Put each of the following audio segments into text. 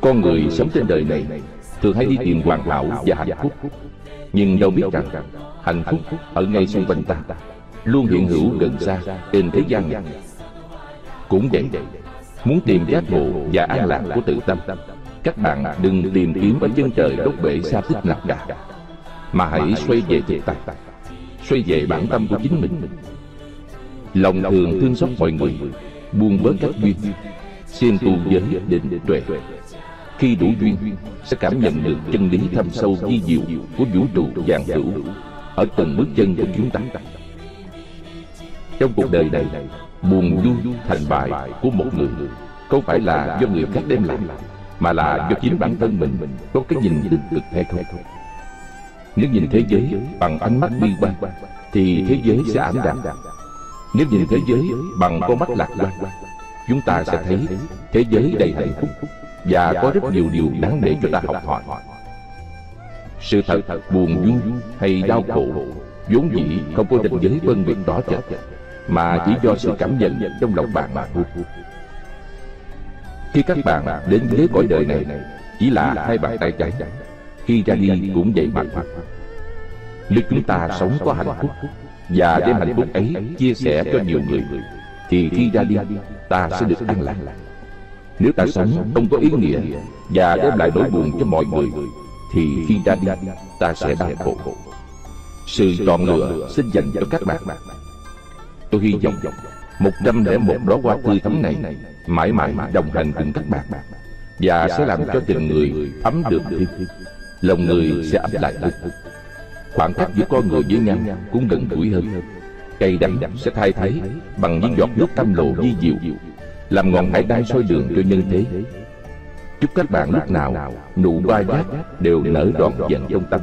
Con người sống trên đời này Thường hay đi tìm hoàn hảo và hạnh phúc. Nhưng đâu biết rằng Hạnh phúc ở ngay xung quanh ta Luôn hiện hữu gần xa Trên thế gian này. Cũng vậy, Muốn tìm giác ngộ và an lạc của tự tâm, Các bạn đừng tìm kiếm ở chân trời đốt bể xa tích nào cả, Mà hãy xoay về thực tại, Xoay về bản tâm của chính mình. Lòng thường thương xót mọi người, Buông bớt các duyên, Xin tu giới định tuệ. Khi đủ duyên, Sẽ cảm nhận được chân lý thâm sâu vi diệu Của vũ trụ vạn hữu. Ở từng bước chân của chúng ta. Trong cuộc đời này, Buồn vui thành bại của một người, Không phải là do người khác đem lại, Mà là do chính bản thân mình Có cái nhìn tích cực hay không. Nếu nhìn thế giới bằng ánh mắt bi quan, Thì thế giới sẽ ảm đạm. Nếu nhìn thế giới bằng con mắt lạc quan, Chúng ta sẽ thấy thế giới đầy hạnh phúc. Và có rất nhiều điều đáng để cho ta học hỏi. Sự thật buồn vui hay đau khổ vốn dĩ không có ranh giới phân biệt rõ rệt mà chỉ do sự cảm nhận trong lòng bạn mà thôi. Khi các bạn đến với cõi đời này chỉ là hai bàn tay trắng, khi ra đi cũng vậy mà thôi. Nếu chúng ta sống có hạnh phúc và đem hạnh phúc ấy chia sẻ cho nhiều người, thì khi ra đi ta sẽ được an lạc. Nếu ta sống không có ý nghĩa và đem lại nỗi buồn cho mọi người, thì khi ra đi ta sẽ đau khổ. Sự chọn lựa xin dành cho các bạn. Tôi hy vọng một trăm lẻ một đóa hoa tươi thắm này mãi mãi đồng hành cùng các bạn và sẽ làm cho tình người ấm được thêm lòng người sẽ ấm lại hơn khoảng cách giữa con người với nhau cũng gần gũi hơn. cây đắng sẽ thay thế bằng những giọt nước tâm lộ di diệu làm ngọn hải đăng soi đường cho nhân thế. Chúc các bạn lúc nào nụ ba giác đều nở đón dần trong tâm.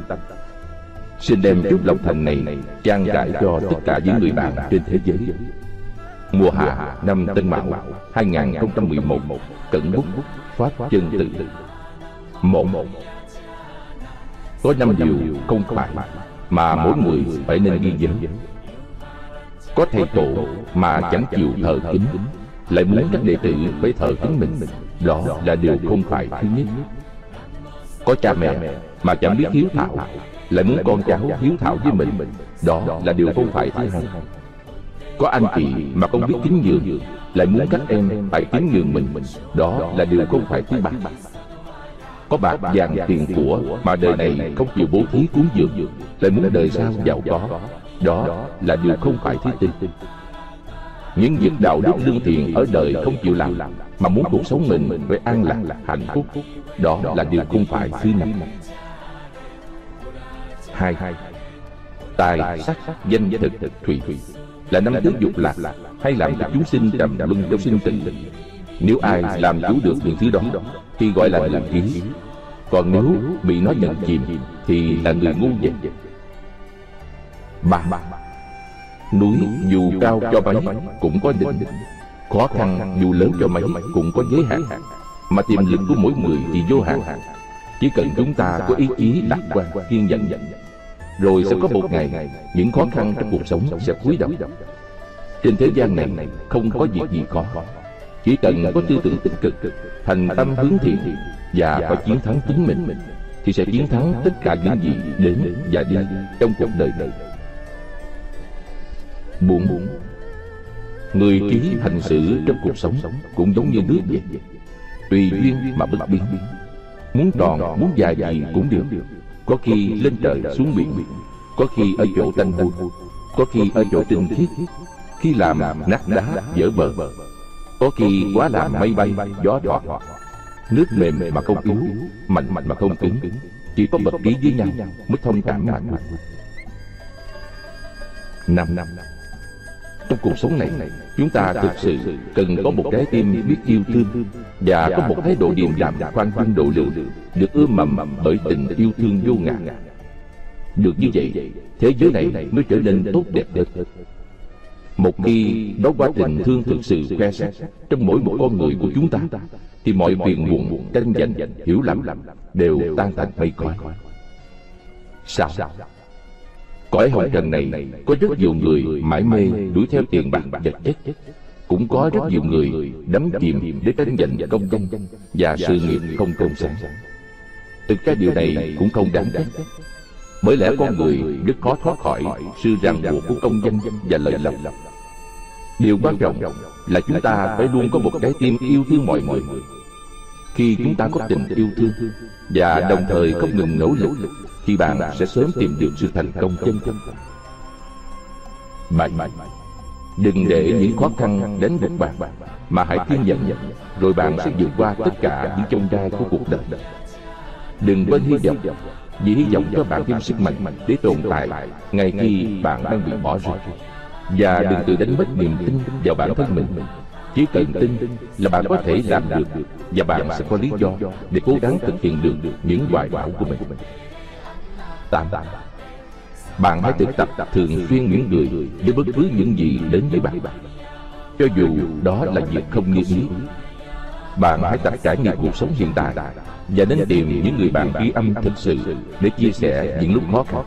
Xin đem chút lòng thành này trang trải cho tất cả những người bạn trên thế giới. Mùa hạ năm Tân Mão 2011 cận bút phát chân tự. Một Có năm điều không phải mà mỗi người phải nên ghi nhớ. Có thầy tổ mà chẳng chịu thờ kính lại muốn các đệ tử phải thờ chính mình. Đó là điều không phải thứ nhất. Có cha mẹ mà chẳng biết hiếu thảo, lại muốn con cháu hiếu thảo với mình. Đó là điều không phải thứ hai. Có anh chị mà không biết kính nhường, lại muốn các em phải kính nhường mình. Đó là điều không phải thứ ba. Có bạc vàng tiền của mà đời này không chịu bố thí cúng dường, lại muốn đời sau giàu có. Đó là điều không phải thứ tư những việc đạo đức lương thiện ở đời không chịu làm, mà muốn cuộc sống mình phải an lạc, hạnh phúc. Đó là điều không phải thứ năm hai, tài sắc danh thực thủy là năm thứ dục lạc, hay làm cho chúng sinh trầm luân trong sinh tình nếu ai làm chủ được những thứ đó, thì gọi là người trí còn nếu bị nó nhận chìm, thì là người ngu vậy ba núi dù cao cho mấy cũng có định khó khăn dù lớn cho mấy cũng có giới hạn. mà tiềm lực của mỗi người thì vô hạn. chỉ cần chúng ta có ý chí lạc quan kiên nhẫn rồi sẽ có một ngày những khó khăn trong cuộc sống sẽ cúi đầu trên thế gian này không có việc gì khó. chỉ cần có tư tưởng tích cực thành tâm hướng thiện và có chiến thắng chính mình thì sẽ chiến thắng tất cả những gì đến và đi trong cuộc đời này buồn người trí hành xử trong cuộc sống cũng giống như nước vậy. tùy duyên mà bất biến. muốn tròn muốn dài gì cũng được. có khi lên trời xuống biển. có khi ở chỗ tanh hôi có khi ở chỗ tinh khiết. khi làm nát đá dở bờ. có khi quá làm mây bay gió thoạt nước mềm mà không yếu mạnh mà không cứng. chỉ có bậc trí với nhau mới thông cảm mà thôi năm năm trong cuộc sống này, chúng ta thực sự cần có một trái tim biết yêu thương và có một thái độ điềm đạm khoan dung độ lượng được ươm mầm bởi tình yêu thương vô ngã. Được như vậy, thế giới này mới trở nên tốt đẹp hơn. Một khi đó quá trình thương thực sự khoe xét trong mỗi một con người của chúng ta, thì mọi phiền muộn, tranh giành, hiểu lầm đều tan thành mây khói. Sao? Cõi hồng trần này có rất nhiều người mãi mê đuổi theo tiền bạc vật chất. Cũng có rất nhiều người đắm chìm để tranh giành công danh và sự nghiệp không công sáng. Thực ra điều này cũng không đáng trách. Bởi lẽ con người rất khó thoát khỏi sự ràng buộc của công danh và lợi lộc. Điều quan trọng là chúng ta phải luôn có một trái tim yêu thương mọi người. Khi chúng ta có tình yêu thương và đồng thời không ngừng nỗ lực thì bạn sẽ sớm tìm được sự thành công chân thật. bạn đừng để những khó khăn đến buộc bạn, mà hãy kiên nhẫn, rồi bạn sẽ vượt qua tất cả những chông gai của cuộc đời. Đừng quên hy vọng, vì hy vọng cho bạn thêm sức mạnh để tồn tại ngay khi bạn đang bị bỏ rơi. Và đừng tự đánh mất niềm tin vào bản thân mình. Chỉ cần tin là bạn có thể làm được, và bạn sẽ có lý do để cố gắng thực hiện được những hoài bão của mình tám bạn hãy thực tập thường xuyên những người với bất cứ những gì đến với bạn. Cho dù đó là việc không như ý, bạn hãy tập trải nghiệm cuộc sống hiện tại và đến tìm những người bạn tri âm thực sự để chia sẻ những lúc khó khăn.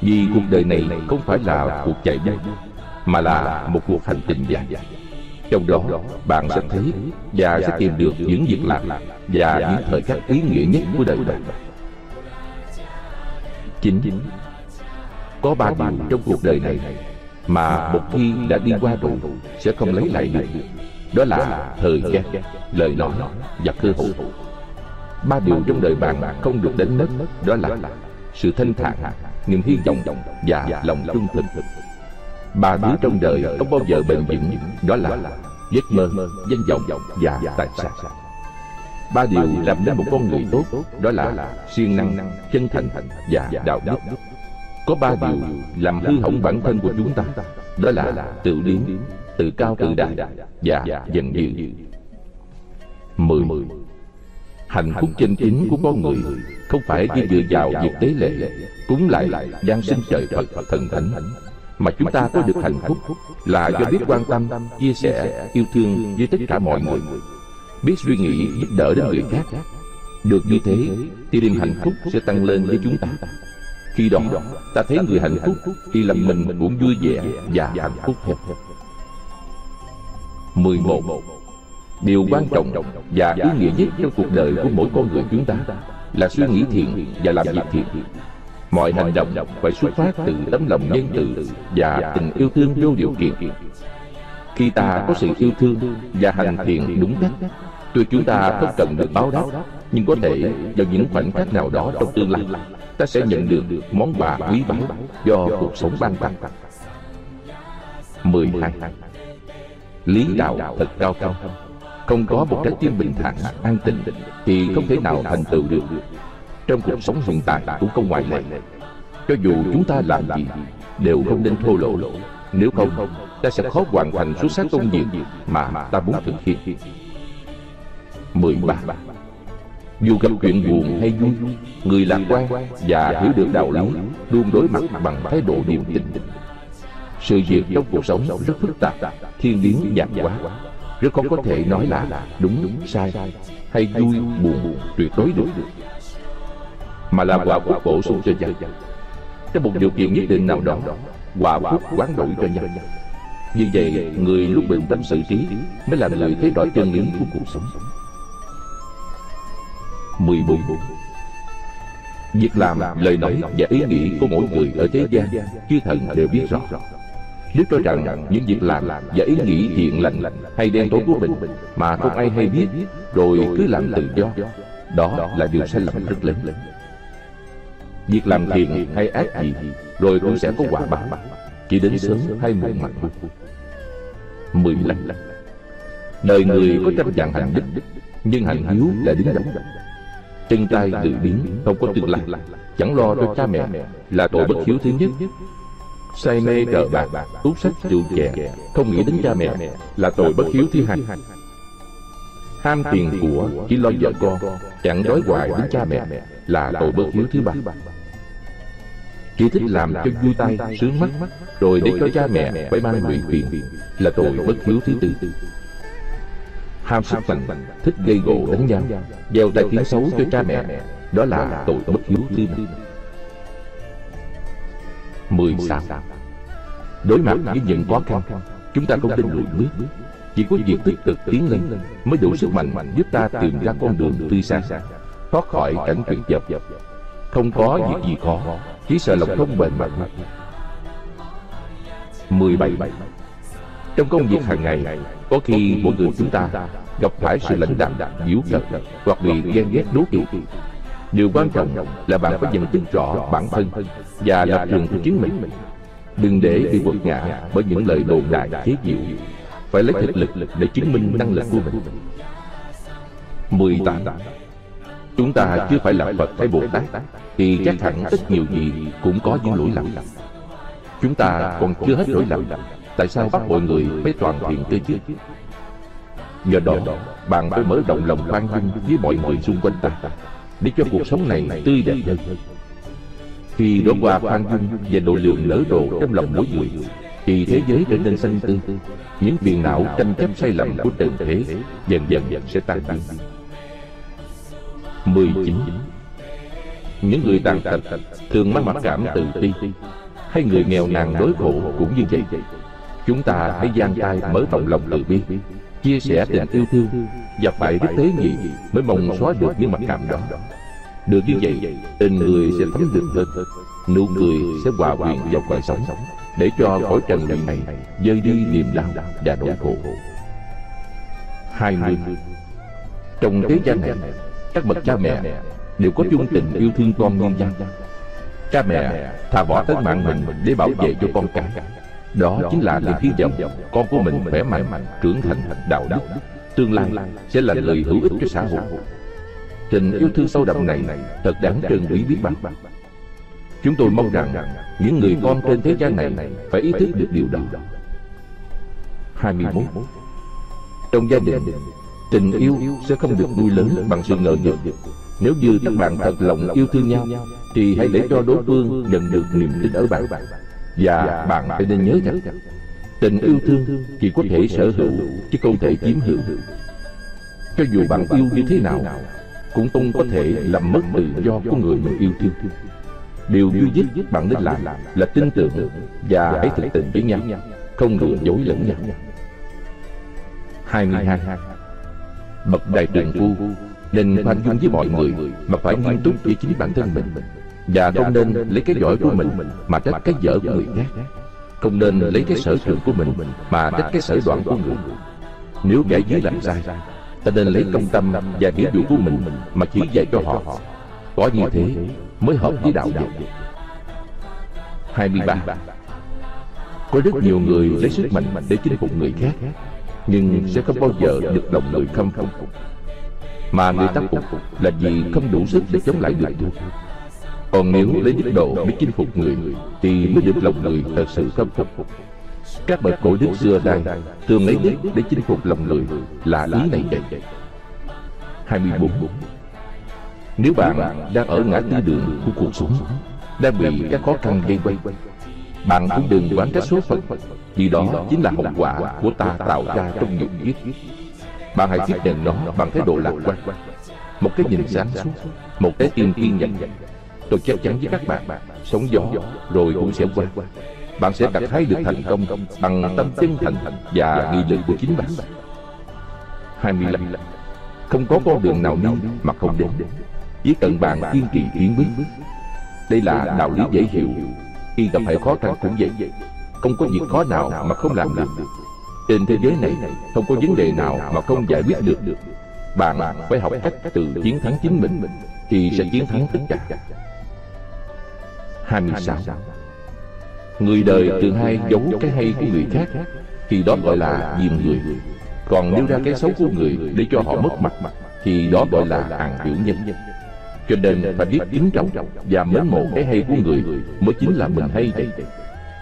Vì cuộc đời này không phải là cuộc chạy đua mà là một cuộc hành trình dài trong đó, bạn sẽ thấy và sẽ tìm được những việc làm và những thời khắc ý nghĩa nhất của đời bạn chính có ba điều trong cuộc đời này mà một khi đã đi qua rồi sẽ không lấy lại được. Đó là thời gian, lời nói và cơ hội. Ba điều trong đời bạn không được đánh mất, đó là sự thanh thản, niềm hy vọng và lòng trung thực. Ba thứ trong đời không bao giờ bền vững, đó là giấc mơ, danh vọng và tài sản ba điều làm nên một con người tốt đó là siêng năng chân thành và đạo đức. có ba điều làm hư hỏng bản thân của chúng ta đó là tự điếm tự cao tự đại và dần dự mười. Hạnh phúc chân chính của con người không phải chỉ dựa vào việc tế lễ cúng lại gian sinh trời phật thần thánh. mà chúng ta có được hạnh phúc là do biết quan tâm chia sẻ yêu thương với tất cả mọi người biết suy nghĩ giúp đỡ đến người khác được như thế thì niềm hạnh phúc sẽ tăng lên với chúng ta khi đó ta thấy người hạnh phúc thì lòng mình cũng vui vẻ và hạnh phúc hơn 11 Điều quan trọng và ý nghĩa nhất trong cuộc đời của mỗi con người chúng ta là suy nghĩ thiện và làm việc thiện. Mọi hành động phải xuất phát từ tấm lòng nhân từ và tình yêu thương vô điều kiện. Khi ta có sự yêu thương và hành thiện đúng cách, tuy chúng ta không cần được báo đáp, nhưng có thể vào những khoảnh khắc nào đó trong tương lai, ta sẽ nhận được món quà quý báu do cuộc sống ban tặng. 12. Lý đạo thật cao thâm. Không có một trái tim bình thản, an tịnh Thì không thể nào thành tựu được. Trong cuộc sống hiện tại cũng không ngoại lệ. Cho dù chúng ta làm gì Đều không nên thô lỗ. Nếu không ta sẽ khó hoàn thành xuất sắc công việc Mà ta muốn thực hiện 13 Dù gặp chuyện buồn hay vui, Người lạc quan và hiểu được đạo lý Luôn đối mặt bằng thái độ điềm tĩnh. Sự việc trong cuộc sống rất phức tạp, Thiên biến dạng quá. Rất khó có thể nói là đúng, sai hay vui, buồn, tuyệt đối được. Mà là quả phúc bổ sung cho nhau. trong một điều kiện nhất định nào đó quả phúc quán đổi cho nhau. như vậy, người lúc bình tâm sự trí mới là người thấy rõ chân lý của cuộc sống. 14 Việc làm, lời nói và ý nghĩ của mỗi người ở thế gian Chư thần đều biết rõ nếu cho rằng những việc làm và ý nghĩ thiện lành hay đen tối của mình mà không ai hay biết rồi cứ làm tự do, đó là điều sai lầm rất lớn. Việc làm thiện hay ác gì rồi cũng sẽ có quả báo, chỉ đến sớm hay muộn mà thôi. Mười lần. Đời người có trăm dạng hành đức, nhưng hành hiếu là đứng đầu. Chân tay tự biến, không có tương lai, chẳng lo cho cha mẹ là tội bất hiếu thứ nhất. say mê cờ bạc tú sách rượu chè không nghĩ đến cha mẹ là tội bất hiếu thứ hai. ham tiền của chỉ lo vợ con chẳng đói hoài đến cha mẹ là tội bất hiếu thứ ba. chỉ thích làm cho vui tay sướng mắt rồi để cho cha mẹ phải mang lụy phiền. là tội bất hiếu thứ tư ham sức mạnh thích gây gỗ đánh nhau gieo tai tiếng xấu cho cha mẹ, đó là tội bất hiếu thứ năm mười sao đối mặt với những khó khăn, Chúng ta không nên lùi bước. Chỉ có việc tích cực tiến lên Mới đủ sức mạnh giúp ta tìm ra con đường tươi sáng, Thoát khỏi cảnh tuyệt vọng. Không có việc gì khó, Chỉ sợ lòng không bền mà thôi 17 trong công việc hàng ngày Có khi mỗi người chúng ta gặp phải sự lãnh đạm, giễu cợt hoặc bị ghen ghét đố kỵ. Điều quan trọng là bạn phải nhận thức rõ bản thân và lập trường của chính mình. Đừng để bị quật ngã bởi những lời đồn đại chế giễu. Phải lấy thực lực để chứng minh năng lực của mình. 18. Chúng ta chưa phải là Phật hay Bồ Tát thì chắc hẳn ít nhiều gì cũng có những lỗi lầm. Chúng ta còn chưa hết lỗi lầm Tại sao bắt mọi người mới toàn thiện cơ chứ? Nhờ đó, bạn phải mở rộng lòng khoan dung với mọi người xung quanh ta, Để cho cuộc sống này tươi đẹp hơn. Khi đổ qua khoan dung và độ lượng nở rộ trong lòng mỗi người, Thì thế giới trở nên xanh tươi. Những phiền não tranh chấp sai lầm của trần thế Dần dần sẽ tan biến 19 Những người tàn tật thường mang mặc cảm tự ti, Hay người nghèo nàn đối khổ cũng như vậy. Chúng ta hãy giang tay mở rộng lòng từ bi, chia sẻ tình yêu thương và phải biết tế nhị mới mong xóa được những mặc cảm đó. Được như vậy, tình người sẽ thấm được hơn nụ cười sẽ hòa quyện vào cuộc sống để cho khỏi trần đời này dơi đi niềm đau và nỗi khổ. Hai mươi trong thế gian này, các bậc cha mẹ đều có chung tình yêu thương con nhân dân cha mẹ thà bỏ tính mạng mình để bảo vệ cho con cái đó chính là niềm hy vọng. con của mình khỏe mạnh, trưởng thành, đạo đức. Tương lai sẽ là người hữu ích cho xã hội. Tình yêu thương sâu đậm này thật đáng trân quý biết bao Chúng tôi mong rằng những người con trên thế gian này phải ý thức được điều đó. 21 Trong gia đình, tình yêu sẽ không được nuôi lớn bằng sự ngờ vực. Nếu như các bạn thật lòng yêu thương nhau Thì hãy để cho đối phương nhận được niềm tin ở bạn và bạn phải nên nhớ rằng Tình yêu thương chỉ có thể sở hữu Chứ không thể chiếm hữu. Cho dù bạn yêu như thế nào Cũng không có thể làm mất tự do của người mình yêu thương. Điều duy nhất bạn nên làm là tin tưởng Và hãy thực tình với nhau. Không lừa dối lẫn nhau. 22 Bậc đại trượng phu Nên khoan dung với mọi người Mà phải nghiêm túc với chính bản thân mình và không nên lấy cái giỏi của mình mà trách cái dở của người khác. Không nên lấy cái sở trường của mình mà trách cái sở đoạn của người Nếu kẻ dưới làm sai Ta nên lấy công tâm và nghĩa vụ của mình mà chỉ dạy cho họ. Có như thế mới hợp với đạo đức. 23 Có rất nhiều người lấy sức mạnh để chinh phục người khác Nhưng sẽ không bao giờ được lòng người khâm phục. Mà người ta phục là vì không đủ sức để chống lại người thua còn nếu lấy đức độ mới chinh phục người, Thì mới được lòng người thật sự khâm phục. Các bậc cổ đức xưa đây Thường lấy đức để chinh phục lòng người Là ý này vậy. 24 Nếu bạn đang ở ngã tư đường của cuộc sống, Đang bị các khó khăn gây quay Bạn cũng đừng quán trách số phận, Vì đó chính là hậu quả của ta tạo ra trong nhục kiếp Bạn hãy tiếp nhận nó bằng thái độ lạc quan, Một cái nhìn sáng suốt, Một cái tim kiên nhẫn. Tôi chắc chắn với các bạn, Sống gió rồi cũng sẽ qua. Bạn sẽ gặt hái được thành công Bằng tâm chân thành và nghị lực của chính bạn. 25 Không có con đường nào đi mà không đến. Chỉ cần bạn kiên trì tiến bước. Đây là đạo lý dễ hiểu. Khi gặp phải khó khăn cũng vậy. Không có việc khó nào mà không làm được. Trên thế giới này, Không có vấn đề nào mà không giải quyết được. Bạn phải học cách từ chiến thắng chính mình, Thì sẽ chiến thắng tất cả. 26 Người đời thường hay giấu cái hay của người khác Thì đó gọi là diêm người. Còn nêu ra cái xấu của người để cho họ mất mặt Thì đó gọi là hàng hiểu nhân. Cho nên phải biết kính trọng Và mến mộ cái hay của người Mới chính là mình hay vậy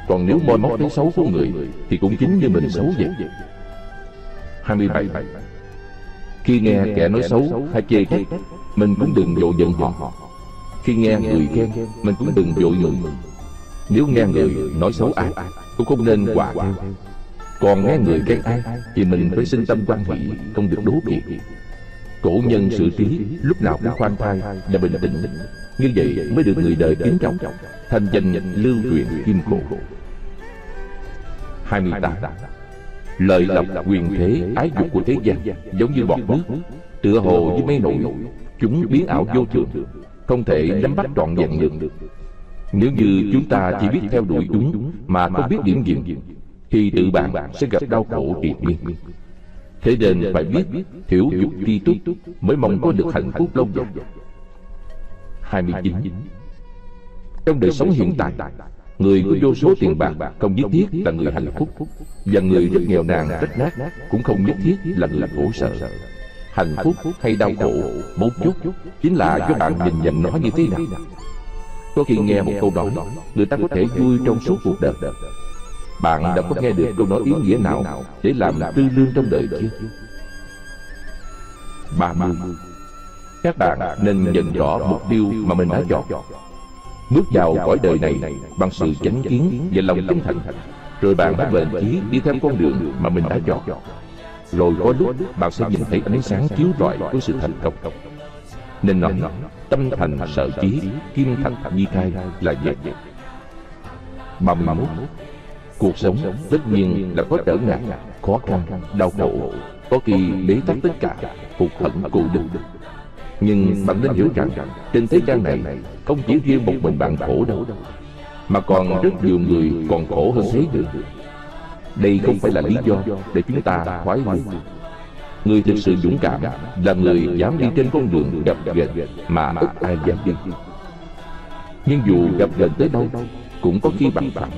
Còn nếu moi móc cái xấu của người Thì cũng chính như mình xấu vậy. 27 Khi nghe kẻ nói xấu hay chê trách Mình cũng đừng dội giận họ khi nghe người khen Mình cũng đừng vội mừng Nếu nghe người nói xấu ai Cũng không nên quả theo Còn nghe người khen ai Thì mình phải sinh tâm quan hỷ Không được đố kỵ. Cổ nhân sự trí lúc nào cũng khoan thai Và bình tĩnh. Như vậy mới được người đời kính trọng Thành danh lưu truyền kim cổ 28 Lợi lộc quyền thế ái dục của thế gian Giống như bọt nước. Tựa hồ với mây nổi. Chúng biến ảo vô thường Không thể nắm bắt trọn vẹn được. Nếu như chúng ta chỉ biết theo đuổi chúng Mà không biết điểm dừng Thì tự bạn sẽ gặp đau khổ triệt miên. Thế nên phải biết Thiểu dục tri túc Mới mong có được hạnh phúc lâu dài. 29 Trong đời sống hiện tại Người có vô số tiền bạc không nhất thiết là người hạnh phúc. Và người rất nghèo nàn, rách nát cũng không nhất thiết là người khổ sở Hạnh phúc hay đau khổ, một chút Chính là do bạn nhìn nhận nó như thế nào. Có khi nghe một câu nói Người ta có thể vui trong suốt cuộc đời. Bạn đã có nghe được câu nói ý nghĩa nào? Để làm tư lương trong đời chưa 30 Các bạn nên nhận rõ mục tiêu mà mình đã chọn. Bước vào cõi đời này bằng sự chánh kiến và lòng chân thành. Rồi bạn đã bền chí đi theo con đường mà mình đã chọn rồi có lúc bạn sẽ nhìn thấy ánh sáng chiếu rọi của sự thành công. Nên nói tâm thành sở chí, kim thành nhi cai là vậy Ba mươi mốt Cuộc sống tất nhiên là có trở ngại, khó khăn, đau khổ Có khi bế tắc tất cả, hụt hẫng cụ được. nhưng bạn nên hiểu rằng Trên thế gian này Không chỉ riêng một mình bạn khổ đâu Mà còn rất nhiều người còn khổ hơn thế nữa. Đây không phải là lý do Để chúng ta khoái lui Người thực sự dũng cảm Là người dám đi trên con đường gặp gềnh Mà ít ai dám đi. Nhưng dù gặp gềnh tới đâu, Cũng có khi bằng phẳng.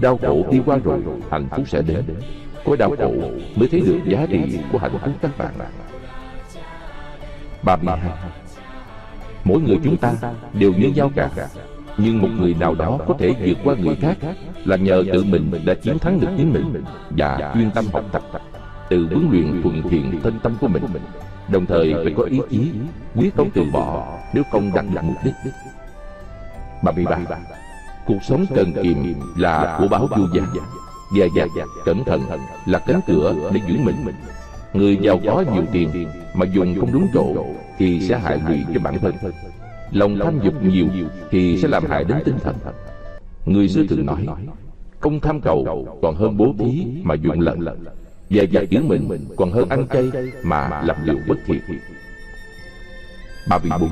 Đau khổ đi qua rồi, Hạnh phúc sẽ đến. Có đau khổ mới thấy được giá trị của hạnh phúc các bạn. 32 Mỗi người chúng ta đều như nhau cả. Nhưng một người nào đó có thể vượt qua người khác Là nhờ tự mình đã chiến thắng được chính mình Và chuyên tâm học tập Tự huấn luyện thuận thiện thân tâm của mình. Đồng thời phải có ý chí Quyết không từ bỏ Nếu không đạt được mục đích. 33 Cuộc sống cần kiệm là của báo vô gia Dè dặt, cẩn thận là cánh cửa để giữ mình. Người giàu có nhiều tiền mà dùng không đúng chỗ thì sẽ hại lụy cho bản thân. Lòng tham dục nhiều thì sẽ làm hại đến tinh thần. Người xưa thường nói, không tham cầu còn hơn bố thí mà dụng lận. Và giải giữ mình còn hơn ăn chay mà làm điều bất thiện. 34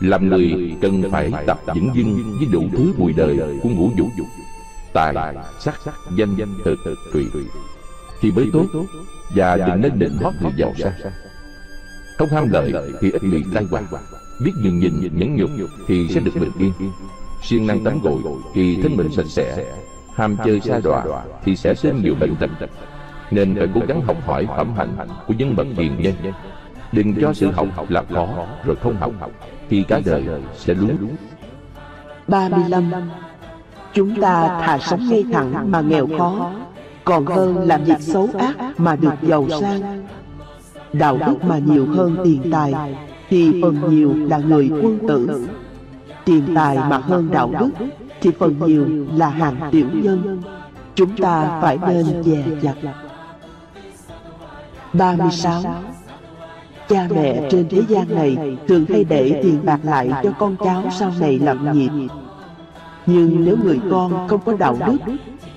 Làm người cần phải tập vững dưng với đủ thứ mùi đời của ngũ dục Tài, sắc, danh, thực, tùy Thì mới tốt và đừng nên định hót người giàu sang Không ham lợi thì ít bị tai họa Biết nhường nhìn nhẫn nhục thì sẽ được bình yên. Siêng năng tắm gội thì thân mình sạch sẽ. Ham chơi xa đọa thì sẽ sinh nhiều bệnh tật. Nên phải cố gắng học hỏi phẩm hạnh của những bậc hiền nhân. Đừng cho sự học là khó rồi không học. Thì cả đời sẽ lún. 35 Chúng ta thà sống ngay thẳng mà nghèo khó còn hơn làm việc xấu ác mà được giàu sang. đạo đức mà nhiều hơn tiền tài thì phần nhiều là người quân tử. Tiền tài mà hơn đạo đức thì phần nhiều là hàng tiểu nhân. chúng ta phải nên dè dặt. 36 Cha mẹ trên thế gian này thường hay để tiền bạc lại cho con cháu sau này lập nghiệp. Nhưng nếu người con không có đạo đức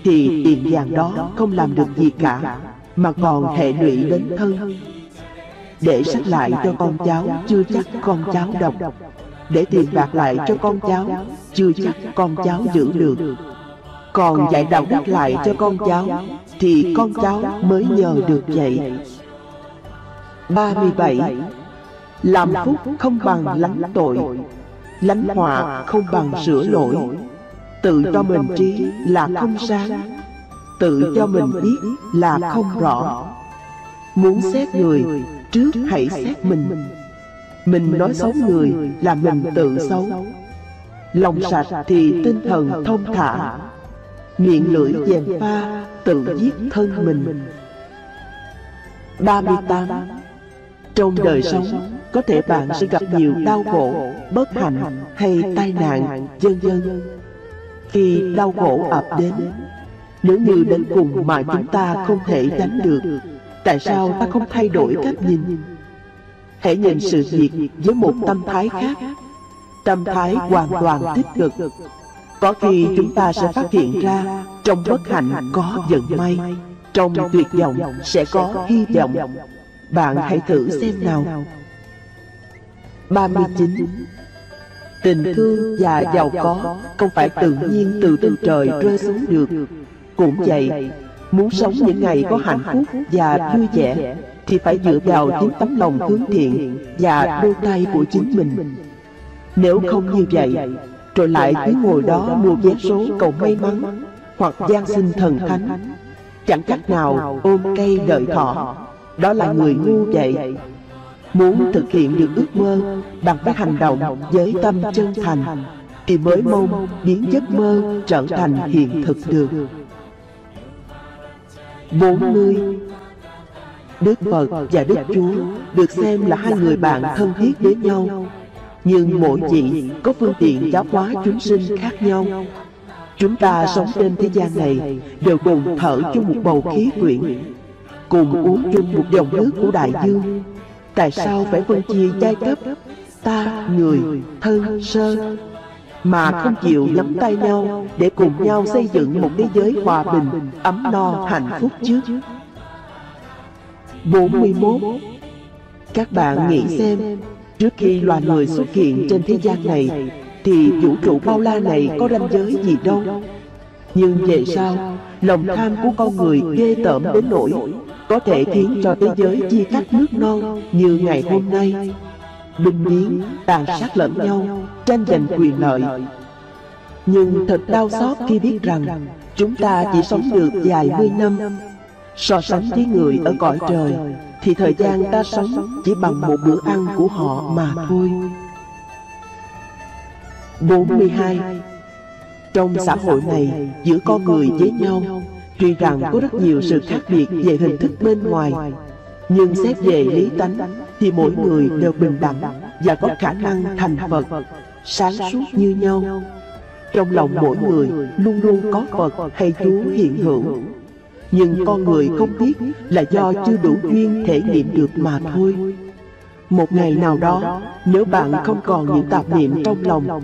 thì tiền vàng đó không làm được gì cả mà còn hệ lụy đến thân để sách lại cho con cháu chưa chắc con cháu đọc. Để tiền bạc lại cho con cháu chưa chắc con cháu giữ được. còn dạy đạo đức lại cho con cháu thì con cháu mới nhờ được dạy 37 Làm phúc không bằng lánh tội. Lánh họa không bằng sửa lỗi. Tự cho mình trí là không sáng. Tự cho mình biết là không rõ. Muốn xét người Trước hãy xét mình Mình nói xấu người là mình tự xấu. Lòng sạch thì tinh thần thông thả. Miệng lưỡi dèm pha Tự giết thân mình. 38 Trong đời sống Có thể bạn sẽ gặp nhiều đau khổ Bất hạnh hay tai nạn Dân dân khi đau khổ ập đến Nếu như đến cùng mà chúng ta không thể tránh được Tại sao ta không thay đổi cách nhìn? Hãy nhìn sự việc với một tâm thái khác. Tâm thái hoàn toàn tích cực. Có khi chúng ta sẽ phát hiện ra Trong bất hạnh có vận may. Trong tuyệt vọng sẽ có hy vọng. Bạn hãy thử xem nào. 39 Tình thương và giàu có Không phải tự nhiên từ trên trời rơi xuống được. Cũng vậy Muốn sống những ngày có hạnh phúc và vui vẻ Thì phải dựa vào chính tấm lòng hướng thiện Và đôi tay của chính mình. Nếu không như vậy Rồi lại cứ ngồi đó mua vé số cầu may mắn Hoặc gian sinh thần thánh Chẳng cách nào ôm cây đợi thọ. Đó là người ngu vậy Muốn thực hiện được ước mơ Bằng các hành động với tâm chân thành Thì mới mong biến giấc mơ trở thành hiện thực. được 40 Đức Phật và Đức Chúa được xem là hai người bạn thân thiết với nhau. Nhưng mỗi vị có phương tiện giáo hóa chúng sinh khác nhau. Chúng ta sống trên thế gian này đều cùng thở chung một bầu khí quyển Cùng uống chung một dòng nước của đại dương. Tại sao phải phân chia giai cấp? Ta, người, thân, sơ? Mà không chịu nắm tay nhau Để cùng nhau xây dựng một thế giới hòa bình Ấm no hạnh phúc chứ 41 Các bạn nghĩ xem Trước khi loài người xuất hiện trên thế gian này Thì vũ trụ bao la này có ranh giới gì đâu. Nhưng về sau Lòng tham của con người ghê tởm đến nỗi có thể khiến cho thế giới chia cắt nước non như ngày hôm nay. Binh biến, tàn sát lẫn nhau, tranh giành quyền lợi. Nhưng thật đau xót khi biết rằng chúng ta chỉ sống được vài mươi năm. So sánh với người ở cõi trời, thì thời gian ta sống chỉ bằng một bữa ăn của họ mà thôi. 42. Trong xã hội này, giữa con người với nhau Tuy rằng có rất nhiều sự khác biệt về hình thức bên ngoài Nhưng xét về lý tánh Thì mỗi người đều bình đẳng Và có khả năng thành Phật Sáng suốt như nhau. Trong lòng mỗi người luôn luôn có Phật hay Chúa hiện hữu. Nhưng con người không biết là do chưa đủ duyên thể nghiệm được mà thôi. Một ngày nào đó Nếu bạn không còn những tạp niệm trong lòng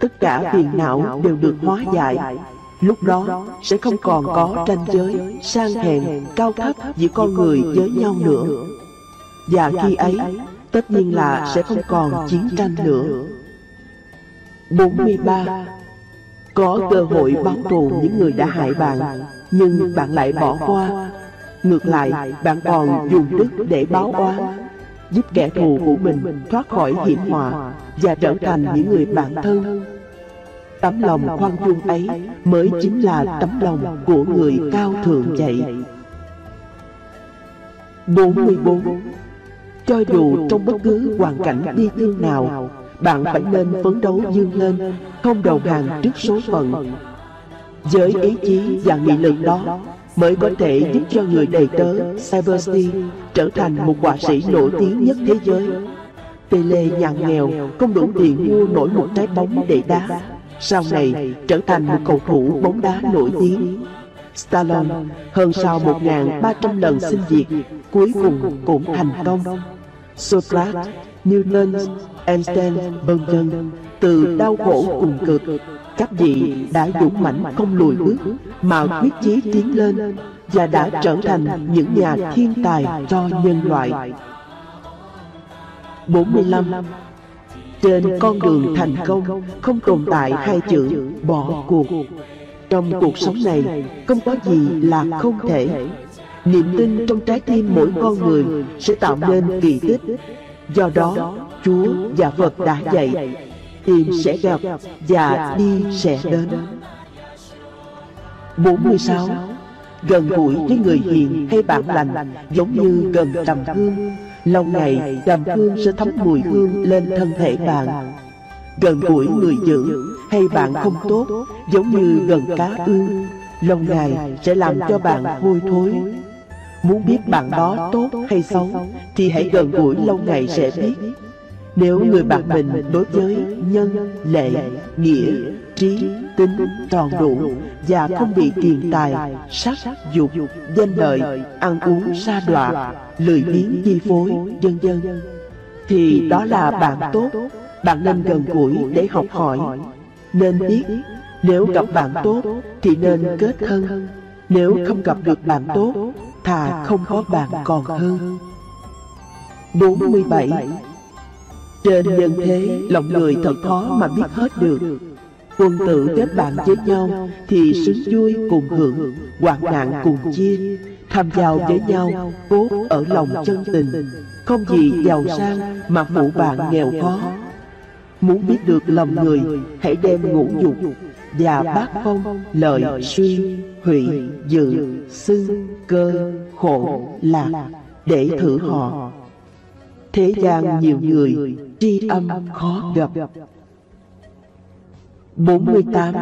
Tất cả phiền não đều được hóa giải. Lúc đó sẽ không còn có tranh giới, sang hèn, cao thấp giữa con người với nhau nữa. Và khi ấy, tất nhiên là sẽ không còn chiến tranh nữa. 43. Có cơ hội báo thù những người đã hại bạn, nhưng bạn lại bỏ qua. Ngược lại, bạn còn dùng đức để báo oán, giúp kẻ thù của mình thoát khỏi hiểm họa và trở thành những người bạn thân Tấm lòng khoan dung ấy mới chính là tấm lòng của người cao thượng vậy. 44. Cho dù trong bất cứ hoàn cảnh bi thương nào, bạn phải nên phấn đấu dương lên, không đầu hàng trước số phận. Với ý chí và nghị lực đó mới có thể giúp cho người đầy tớ Cybersty trở thành một họa sĩ nổi tiếng nhất thế giới. Pele nhà nghèo không đủ tiền mua nổi một trái bóng để đá sau này trở thành một cầu thủ bóng đá nổi tiếng. Stallone hơn sau 1.300 lần xin việc, cuối cùng cũng thành công. Socrates, Newton, Einstein, vân vân từ đau khổ cùng cực, các vị đã dũng mãnh không lùi bước mà quyết chí tiến lên và đã trở thành những nhà thiên tài cho nhân loại. 45 trên con đường thành công không tồn tại hai chữ bỏ cuộc. Trong cuộc sống này không có gì là không thể. Niềm tin trong trái tim mỗi con người sẽ tạo nên kỳ tích. Do đó, Chúa và Phật đã dạy, tìm sẽ gặp và đi sẽ đến. 46. Gần gũi với người hiền hay bạn lành giống như gần trầm hương Lâu ngày trầm hương sẽ thấm mùi hương lên thân thể bạn Gần gũi người dữ hay bạn không tốt Giống như gần cá ương Lâu ngày sẽ làm cho bạn hôi thối Muốn biết bạn đó tốt hay xấu Thì hãy gần gũi lâu ngày sẽ biết Nếu người bạn mình đối với nhân, lệ, nghĩa, trí, tính tròn đủ Và không bị tiền tài, sắc, dục, danh lợi, ăn uống xa đọa lười biếng chi phối, vân vân thì đó là bạn tốt. Bạn nên gần gũi để học hỏi. Nên biết, nếu gặp bạn tốt thì nên kết thân. Nếu không gặp được bạn tốt Thà không có bạn còn hơn. 47 Trên nhân thế Lòng người thật khó mà biết hết được. Quân tử kết bạn với nhau Thì sướng vui cùng hưởng Hoạn nạn cùng chia Tham giao với nhau Cốt ở lòng chân tình. Không gì giàu sang Mà phụ bạn nghèo khó. Muốn biết được lòng người Hãy đem ngũ dục Và bát phong Lợi suy Hủy Dự Xưng Cơ Khổ Lạc Để thử họ. Thế gian nhiều người Tri âm khó gặp. 48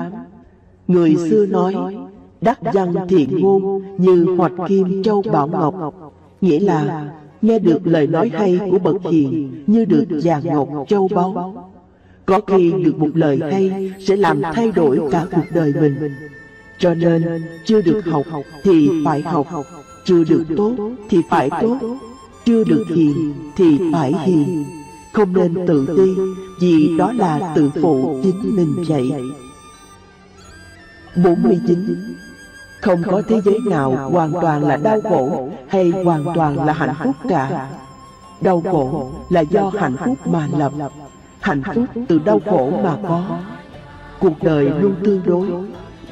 Người xưa nói Đắc văn thiện ngôn Như hoạch kim châu bảo ngọc. Nghĩa là Nghe được lời nói hay của bậc hiền Như được vàng ngọc châu báu Có khi được một lời hay Sẽ làm thay đổi cả cuộc đời mình. Cho nên chưa được học Thì phải học. Chưa được tốt thì phải tốt. Chưa được hiền thì phải hiền. Không nên tự ti Vì đó là tự phụ chính mình vậy 49 Không có thế giới nào hoàn toàn là đau khổ Hay hoàn toàn là hạnh phúc cả. Đau khổ là do hạnh phúc mà lập Hạnh phúc từ đau khổ mà có. Cuộc đời luôn tương đối.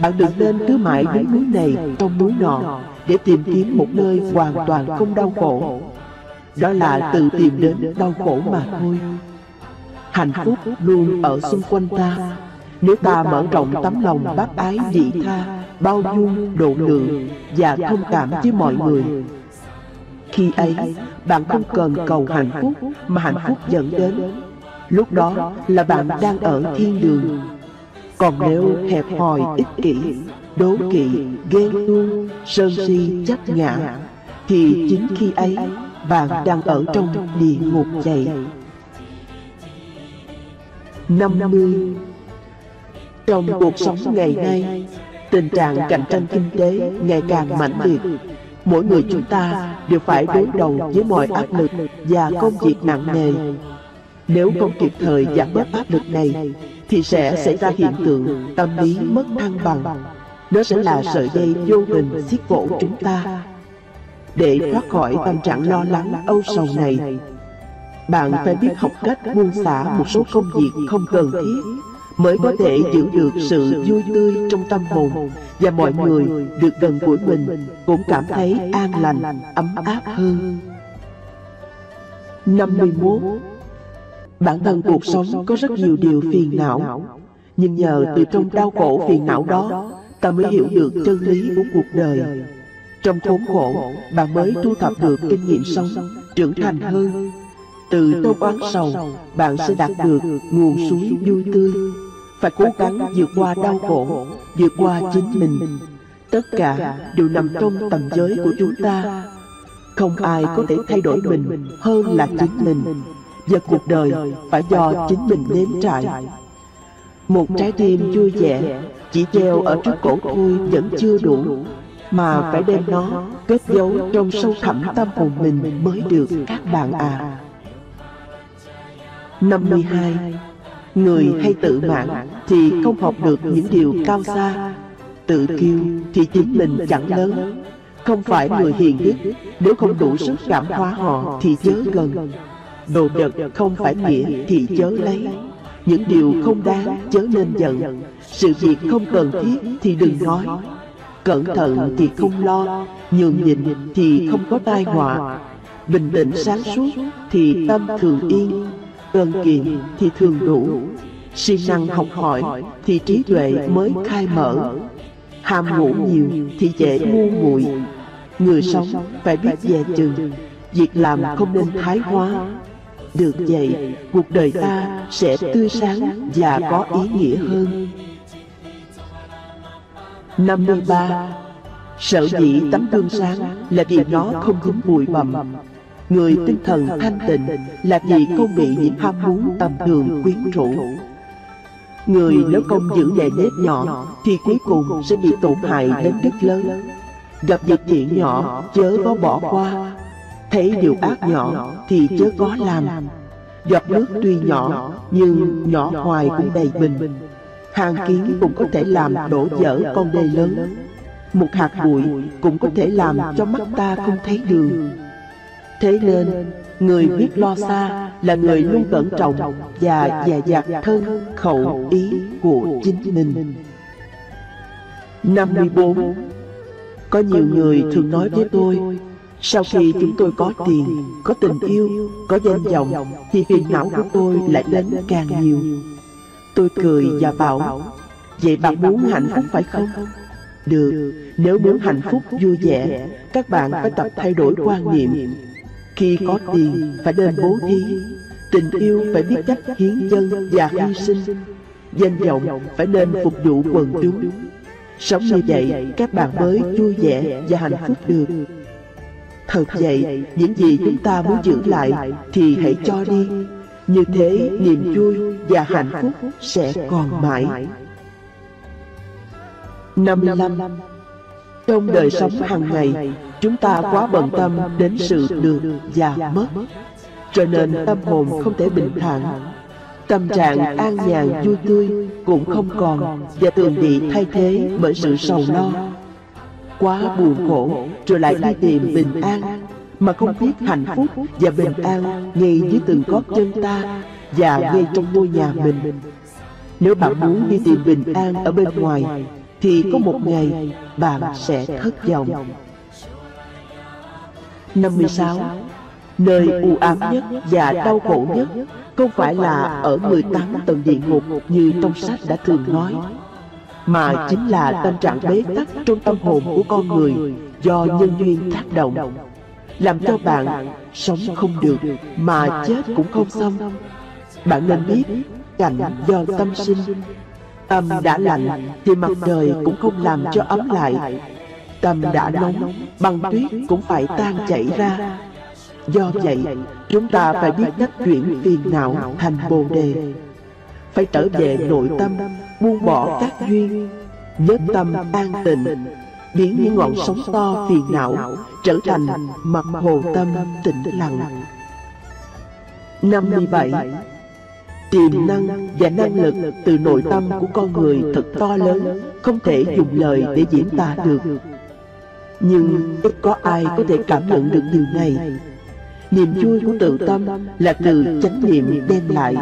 Bạn đừng nên cứ mãi đứng núi này trong núi nọ Để tìm kiếm một nơi hoàn toàn không đau khổ. Đó là tự tìm đến đau khổ mà thôi. Hạnh phúc luôn ở xung quanh ta. Nếu ta mở rộng tấm lòng bác ái dị tha Bao dung, độ lượng Và thông cảm với mọi người Khi ấy, bạn không cần cầu hạnh phúc Mà hạnh phúc dẫn đến. Lúc đó là bạn đang ở thiên đường. Còn nếu hẹp hòi ích kỷ Đố kỵ, ghen tuông, sơn si, chấp ngã Thì chính khi ấy bạn đang ở trong địa ngục vậy 50 Trong cuộc sống ngày nay Tình trạng cạnh tranh kinh tế ngày càng mãnh liệt. Mỗi người chúng ta đều phải đối đầu với mọi áp lực và công việc nặng nề Nếu không kịp thời giảm bớt áp lực này Thì sẽ xảy ra hiện tượng tâm lý mất thăng bằng. Nó sẽ là sợi dây vô hình xiết cổ chúng ta Để thoát khỏi tâm trạng lo lắng âu sầu này. bạn phải biết học cách buông xả một số công việc không cần thiết mới có thể giữ được sự vui tươi trong tâm hồn. và mọi người được gần gũi mình cũng cảm thấy an lành, ấm áp hơn. 51. Bản thân cuộc sống có rất nhiều điều phiền não, nhưng nhờ từ trong đau khổ phiền não đó, ta mới hiểu được chân lý của cuộc đời. Trong khốn khổ, bạn mới thu thập được kinh nghiệm sống, trưởng thành hơn từ tô oán sầu, bạn sẽ đạt được nguồn suối vui tươi. Phải cố gắng vượt qua đau khổ, vượt qua chính mình. Tất cả đều nằm trong tầm giới của chúng ta. Không ai có thể thay đổi mình hơn là chính mình. Và cuộc đời phải do chính mình nếm trải. Một trái tim vui vẻ, chỉ treo ở trước cổ thôi vẫn chưa đủ, mà phải đem nó kết dấu trong sâu thẳm tâm hồn mình mới được các bạn à. 52 Người hay tự mãn thì không học được những điều cao xa Tự kiêu thì chính mình chẳng lớn Không phải người hiền đức Nếu không đủ sức cảm hóa họ thì chớ gần Đồ vật không phải nghĩa thì chớ lấy. Những điều không đáng chớ nên giận. Sự việc không cần thiết thì đừng nói. Cẩn thận thì không lo. Nhường nhịn thì không có tai họa. Bình tĩnh sáng suốt thì tâm thường yên. Cần kiệm thì thường đủ. Siêng năng học hỏi thì trí tuệ mới khai mở. Ham ngủ nhiều thì dễ ngu muội. Người sống phải biết dè chừng. Việc làm không nên thái hóa được vậy cuộc đời ta sẽ tươi sáng và có ý nghĩa hơn 53 Sở dĩ tấm gương sáng là vì nó không dính bụi bặm Người tinh thần thanh tịnh là vì không bị những ham muốn tầm thường quyến rũ. Người nếu không giữ nề nếp nhỏ thì cuối cùng sẽ bị tổn hại đến rất lớn. Gặp việc chuyện nhỏ chớ có bỏ qua, thấy điều ác nhỏ thì chớ có làm. Giọt nước tuy nhỏ nhưng nhỏ hoài cũng đầy bình. Hàng kiến cũng có thể làm đổ vỡ con đê lớn. một hạt bụi cũng có thể làm cho mắt ta không thấy đường. Thế nên, người biết lo xa là người luôn cẩn trọng và dè dặt thân khẩu ý của chính mình. 54. Có nhiều người thường nói với tôi, sau khi chúng tôi có tiền, có tình yêu, có danh vọng, thì phiền não của tôi lại đến càng nhiều. Tôi cười và bảo, vậy bạn muốn hạnh phúc phải không? Được, nếu muốn hạnh phúc vui vẻ, các bạn phải tập thay đổi quan niệm. Khi có tiền, phải nên bố thí. Tình yêu phải biết cách hiến dân và hy sinh. Danh vọng phải nên phục vụ quần chúng. Sống như vậy, các bạn mới vui vẻ và hạnh phúc được. Thật vậy, những gì chúng ta muốn giữ lại thì hãy cho đi. Như thế, niềm vui và hạnh phúc sẽ còn mãi. 55. Trong đời sống hàng ngày, chúng ta quá bận tâm đến sự được và mất, cho nên tâm hồn không thể bình thản. Tâm trạng an nhàn vui tươi cũng không còn và thường bị thay thế bởi sự sầu lo. Quá buồn khổ rồi lại đi tìm bình an mà không biết hạnh phúc và bình an ngay dưới từng gót chân ta và ngay trong ngôi nhà mình. Nếu bạn muốn đi tìm bình an ở bên ngoài thì có một ngày bạn sẽ thất vọng. 56. Nơi u ám nhất và đau khổ nhất không phải là ở 18 tầng địa ngục như trong sách đã thường nói, mà chính là tâm trạng bế tắc trong tâm hồn của con người do nhân duyên tác động, làm cho bạn sống không được mà chết cũng không xong. Bạn nên biết cảnh do tâm sinh. Tâm đã lạnh thì mặt trời cũng không làm cho ấm lại. Tâm đã nóng, băng tuyết cũng phải tan chảy ra. Do vậy, chúng ta phải biết cách chuyển phiền não thành bồ đề. Phải trở về nội tâm, buông bỏ các duyên Nhất tâm an tịnh Biến những ngọn sóng to phiền não Trở thành mặt hồ tâm tĩnh lặng. 57 tiềm năng và năng lực từ nội tâm của con người thật to lớn không thể dùng lời để diễn tả được. nhưng ít có ai có thể cảm nhận được điều này. niềm vui của tự tâm là từ chánh niệm đem lại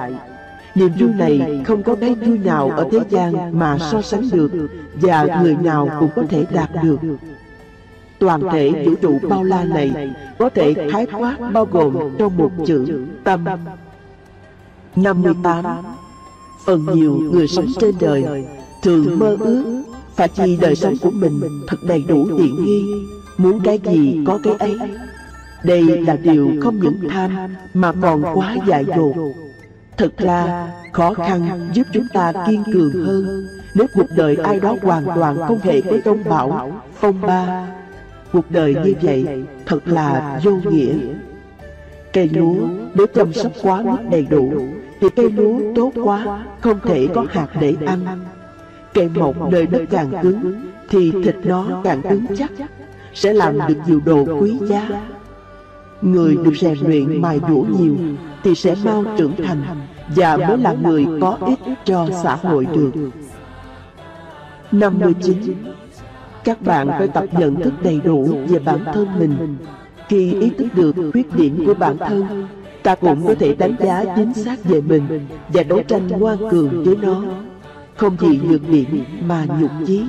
niềm vui này không có cái vui nào ở thế gian mà so sánh được và người nào cũng có thể đạt được. toàn thể vũ trụ bao la này có thể khái quát bao gồm trong một chữ tâm. 58 Phần nhiều người sống trên đời thường mơ ước phải chi đời sống của mình thật đầy đủ tiện nghi. Muốn cái gì có cái ấy. Đây là điều không những tham mà còn quá dại dột Thật ra khó khăn giúp chúng ta kiên cường hơn. Nếu cuộc đời ai đó hoàn toàn không hề có đông bão, phong ba Cuộc đời như vậy thật là vô nghĩa. Cây lúa nếu chăm sóc quá mức đầy đủ thì cây lúa tốt quá Không thể có hạt để ăn. Cây mộc nơi đất càng cứng Thì thịt nó càng cứng chắc Sẽ làm được nhiều đồ quý giá Người được rèn luyện mài dũa nhiều Thì sẽ mau trưởng thành Và mới là người có ích cho xã hội được. 59 Các bạn phải tập nhận thức đầy đủ về bản thân mình. Khi ý thức được khuyết điểm của bản thân, ta cũng có thể đánh giá chính xác về mình và đấu tranh ngoan cường với nó. Không vì nhược điểm mà nhục chí.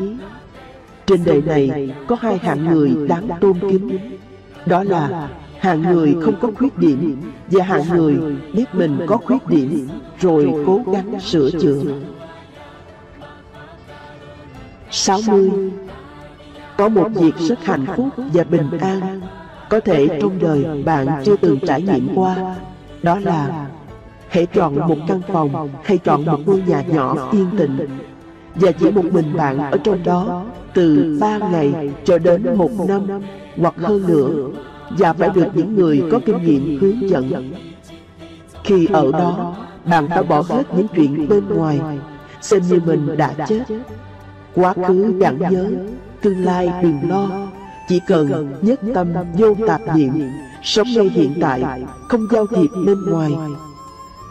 Trên đời này có hai hạng người đáng tôn kính, đó là hạng người không có khuyết điểm. và hạng người biết mình có khuyết điểm. rồi cố gắng sửa chữa. 60 Có một việc rất hạnh phúc và bình an có thể trong đời bạn chưa từng trải nghiệm qua. Đó là Hãy chọn một căn phòng hay chọn một ngôi nhà nhỏ yên tĩnh. Và chỉ một mình bạn ở trong đó Từ ba ngày cho đến một năm. hoặc hơn nữa và phải được những người có kinh nghiệm hướng dẫn. Khi ở đó, Bạn đã bỏ hết những chuyện bên ngoài. Xem như mình đã chết. Quá khứ chẳng nhớ. Tương lai đừng lo. Chỉ cần nhất tâm vô tạp niệm. Sống ngay hiện tại, Không giao thiệp bên ngoài.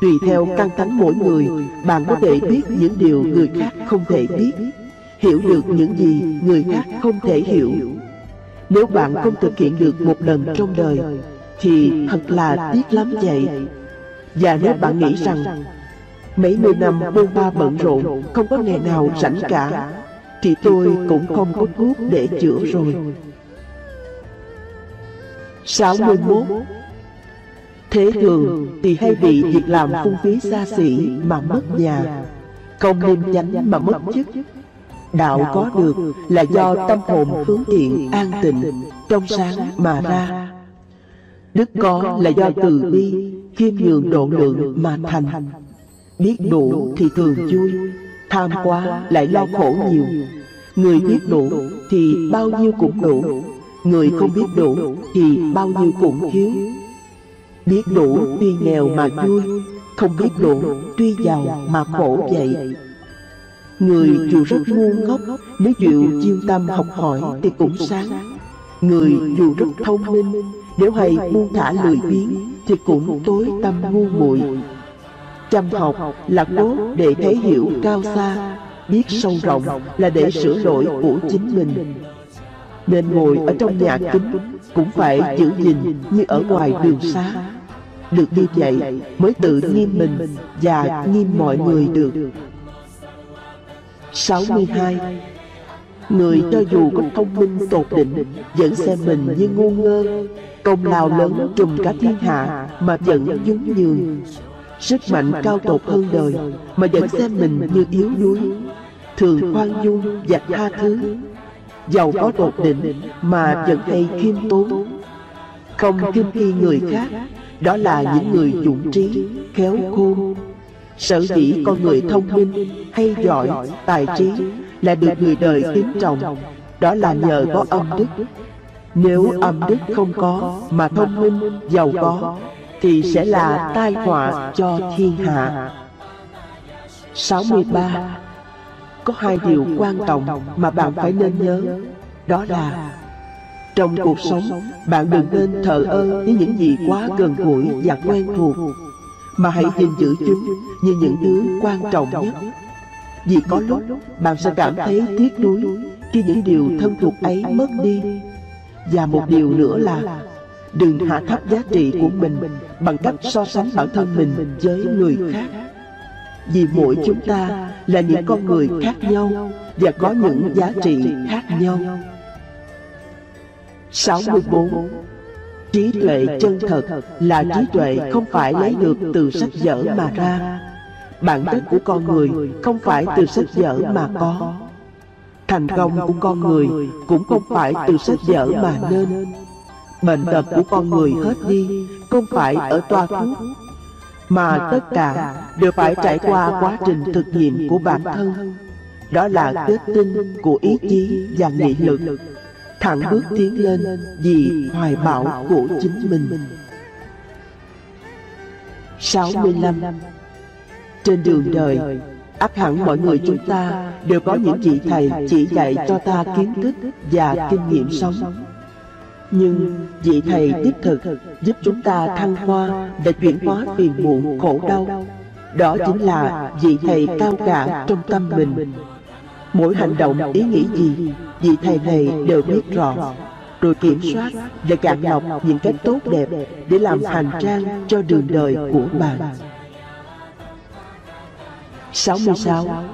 Tùy theo căn tánh mỗi người, Bạn có thể biết những điều người khác không thể biết. Hiểu được những gì người khác không thể hiểu. Nếu bạn không thực hiện được một lần trong đời, thì thật là tiếc lắm vậy. Và nếu bạn nghĩ rằng mấy mươi năm bôn ba bận rộn, không có ngày nào rảnh cả, thì tôi cũng không có thuốc để chữa rồi. 61. Thế thường thì hay bị việc làm phung phí xa xỉ mà mất nhà, Không nên nhánh mà mất chức. Đạo có được là do tâm hồn hướng thiện, an tịnh, trong sáng mà ra. Đức có là do từ bi, khiêm nhường độ lượng mà thành. Biết đủ thì thường vui, tham quá lại lo khổ nhiều. Người biết đủ thì bao nhiêu cũng đủ, Người không biết đủ thì bao nhiêu cũng thiếu. Biết đủ tuy nghèo mà vui Không biết đủ tuy giàu mà khổ vậy Người dù rất ngu ngốc Nếu chịu chuyên tâm học hỏi thì cũng sáng. Người dù rất thông minh Nếu hay buông thả lười biếng Thì cũng tối tâm ngu muội. Chăm học là cốt để thấy hiểu cao xa Biết sâu rộng là để sửa đổi của chính mình. nên ngồi ở trong nhà kính cũng phải giữ gìn như ở ngoài đường xá. Được như vậy mới tự nghiêm mình và nghiêm mọi người. được. 62. Người cho dù có thông minh tột đỉnh, Vẫn xem mình như ngu ngơ. Công lao lớn trùm cả thiên hạ, Mà vẫn nhún nhường. Sức mạnh cao tột hơn đời, Mà vẫn xem mình như yếu đuối. Thường khoan dung và tha thứ. Giàu có tột định mà vẫn hay khiêm tốn. Không kinh khi người khác, đó là những người dũng trí, khéo khôn sở dĩ con người thông minh hay giỏi, tài trí là được người đời kính trọng. Đó là nhờ có âm đức. Nếu âm đức không có mà thông minh, giàu có, thì sẽ là tai họa cho thiên hạ. 63 có hai điều quan trọng mà bạn phải nên nhớ. Đó là trong cuộc sống, bạn đừng nên thờ ơ với những gì quá gần gũi và quen thuộc mà hãy gìn giữ chúng như những thứ quan trọng nhất. vì có lúc bạn sẽ cảm thấy tiếc nuối khi những điều thân thuộc ấy mất đi. và một điều nữa là đừng hạ thấp giá trị của mình bằng cách so sánh bản thân mình với người khác. vì mỗi chúng ta là những con người khác nhau và có những giá trị khác nhau. 64. Trí tuệ chân thật là trí tuệ không phải lấy được từ sách vở mà ra. Bản chất của con người không phải từ sách vở mà có. Thành công của con người cũng không phải từ sách vở mà nên. Bệnh tật của con người hết đi không phải ở toa thuốc mà tất cả đều phải trải qua quá trình thực nghiệm của bản thân. Đó là kết tinh của ý chí và nghị lực, thẳng bước tiến lên vì hoài bão của chính mình. 65. Trên đường đời, ắt hẳn mọi người chúng ta đều có những vị thầy chỉ dạy cho ta kiến thức và kinh nghiệm sống. nhưng vị thầy đích thực giúp chúng ta thăng hoa để chuyển hóa phiền muộn khổ đau. đó chính là vị thầy cao cả trong tâm mình mỗi hành động ý nghĩ gì vị thầy này đều biết rõ. Rồi kiểm soát và cạn lọc những cái tốt đẹp để làm hành trang cho đường đời của bạn. 66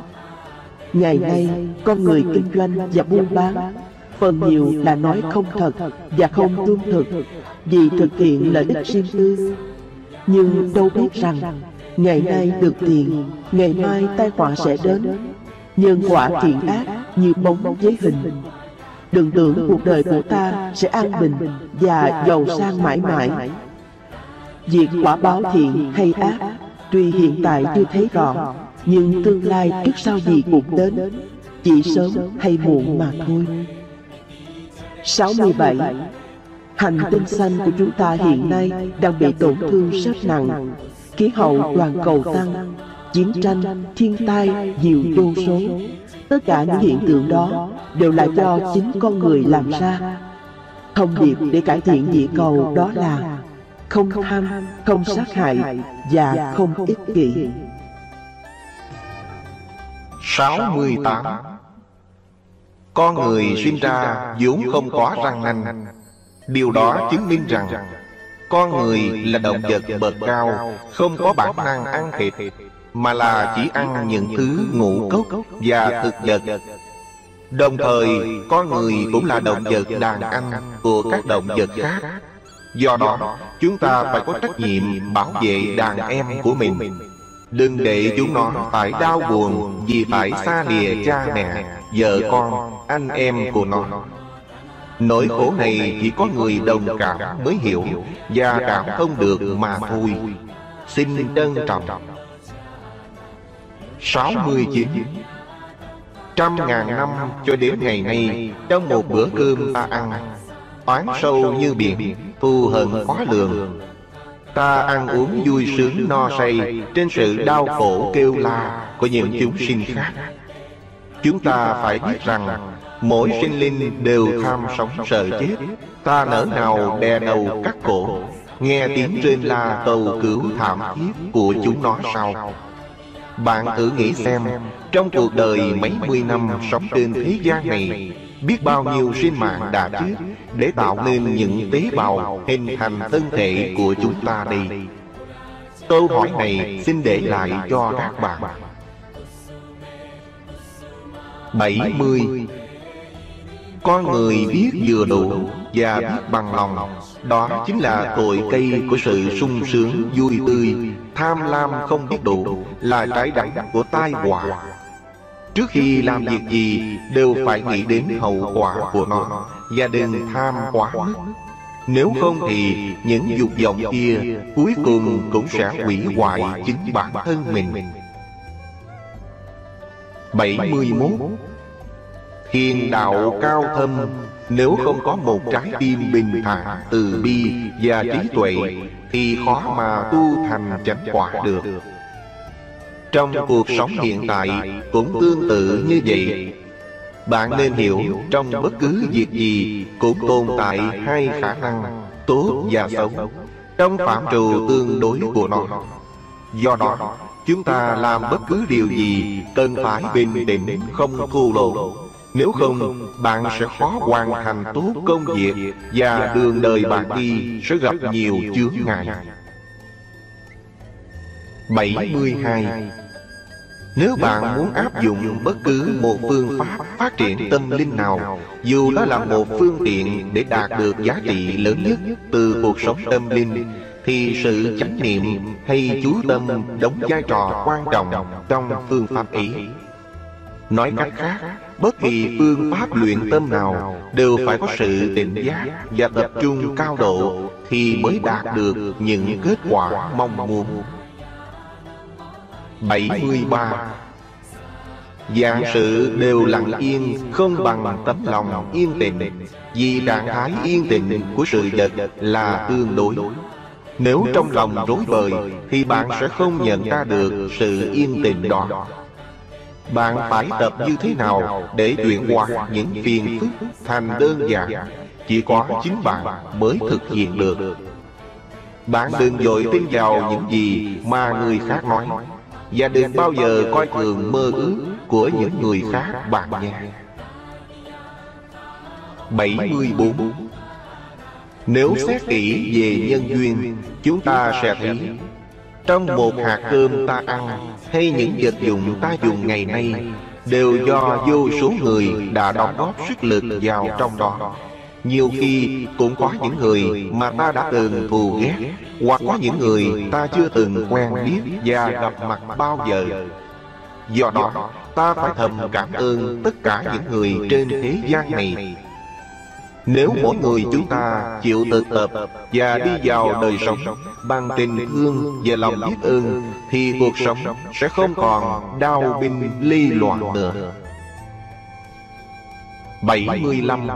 Ngày nay, con người kinh doanh và buôn bán phần nhiều là nói không thật và không tương thực vì thực hiện lợi ích riêng tư. Nhưng đâu biết rằng ngày nay được tiền ngày mai tai họa sẽ đến nhân quả thiện ác như bóng với hình. đừng tưởng cuộc đời của ta sẽ an bình và giàu sang mãi mãi việc quả báo thiện hay ác tuy hiện tại chưa thấy rõ nhưng tương lai trước sau gì cũng đến chỉ sớm hay muộn mà thôi. 67. Hành tinh xanh của chúng ta hiện nay đang bị tổn thương rất nặng. Khí hậu toàn cầu tăng, chiến tranh, thiên tai nhiều vô số. Tất cả những hiện tượng đó đều là do chính con người làm ra. Thông điệp để cải thiện địa cầu đó là không tham, không sát hại và không ích kỷ. 68 Con người sinh ra vốn không có răng nanh Điều đó chứng minh rằng Con người là động vật bậc cao Không có bản năng ăn thịt Mà là chỉ ăn những thứ ngũ cốc và thực vật. Đồng thời con người cũng là động vật đàn anh của các động vật khác. Do đó chúng ta phải có trách nhiệm bảo vệ đàn em của mình. Đừng để chúng nó phải đau buồn vì phải xa lìa cha mẹ, vợ con, anh em của nó. Nỗi khổ này chỉ có người đồng cảm mới hiểu Và cảm thông được mà thôi Xin trân trọng 69 Trăm ngàn năm cho đến ngày nay Trong một bữa cơm ta ăn Oán sâu như biển Thù hận khó lường. Ta ăn uống vui sướng no say Trên sự đau khổ kêu la Của những chúng sinh khác. Chúng ta phải biết rằng Mỗi sinh linh đều tham sống sợ chết. Ta nỡ nào đè đầu cắt cổ Nghe tiếng rên la cầu cứu thảm thiết của chúng nó sao Bạn thử nghĩ xem Trong cuộc đời mấy mươi năm sống trên thế gian này Biết bao nhiêu sinh mạng đã chết Để tạo nên những tế bào hình thành thân thể của chúng ta đây Câu hỏi này xin để lại cho các bạn. 70 Con người biết vừa đủ và biết bằng lòng. Đó chính là tội cây của sự sung sướng vui tươi. Tham lam không biết đủ Là trái đắng của tai họa. Trước khi làm việc gì Đều phải nghĩ đến hậu quả của nó. Và đừng tham quá mức. Nếu không thì những dục vọng kia Cuối cùng cũng sẽ hủy hoại chính bản thân mình. 71 Hiền đạo cao thâm Nếu không có một trái tim bình thản Từ bi và trí tuệ Thì khó mà tu thành chánh quả được. Trong cuộc sống hiện tại Cũng tương tự như vậy. Bạn nên hiểu Trong bất cứ việc gì Cũng tồn tại hai khả năng Tốt và xấu. Trong phạm trù tương đối của nó. Do đó Chúng ta làm bất cứ điều gì Cần phải bình tĩnh không thua lộ nếu không, bạn sẽ khó hoàn thành tốt công việc Và đường đời bạn đi sẽ gặp nhiều chướng ngại. 72 Nếu bạn muốn áp dụng bất cứ một phương pháp phát triển tâm linh nào Dù đó là một phương tiện để đạt được giá trị lớn nhất từ cuộc sống tâm linh Thì sự chánh niệm hay chú tâm đóng vai trò quan trọng trong phương pháp ấy. Nói cách khác, bất kỳ phương pháp luyện tâm nào đều phải có sự tỉnh giác và tập trung cao độ thì mới đạt được những kết quả mong muốn. 73 Dạng sự đều lặng yên Không bằng tấm lòng yên tĩnh Vì trạng thái yên tĩnh của sự vật là tương đối. Nếu trong lòng rối bời Thì bạn sẽ không nhận ra được sự yên tĩnh đó bạn phải tập như thế nào để chuyển hóa những phiền phức thành đơn giản? Chỉ có chính bạn mới thực hiện được. Bạn đừng dội tin vào những gì mà người khác nói. Và đừng bao giờ coi thường mơ ước của những người khác bạn nghe 74 Nếu xét kỹ về nhân duyên Chúng ta sẽ thấy Trong một hạt cơm ta ăn hay những vật dụng ta dùng ngày nay đều do vô số người đã đóng góp sức lực vào trong đó. Nhiều khi cũng có những người mà ta đã từng thù ghét, Hoặc có những người ta chưa từng quen biết và gặp mặt bao giờ Do đó, ta phải thầm cảm ơn tất cả những người trên thế gian này nếu mỗi người chúng ta chịu tự tập và đi vào đời sống bằng tình thương và lòng biết ơn thì cuộc sống sẽ không còn đau binh ly loạn nữa. 75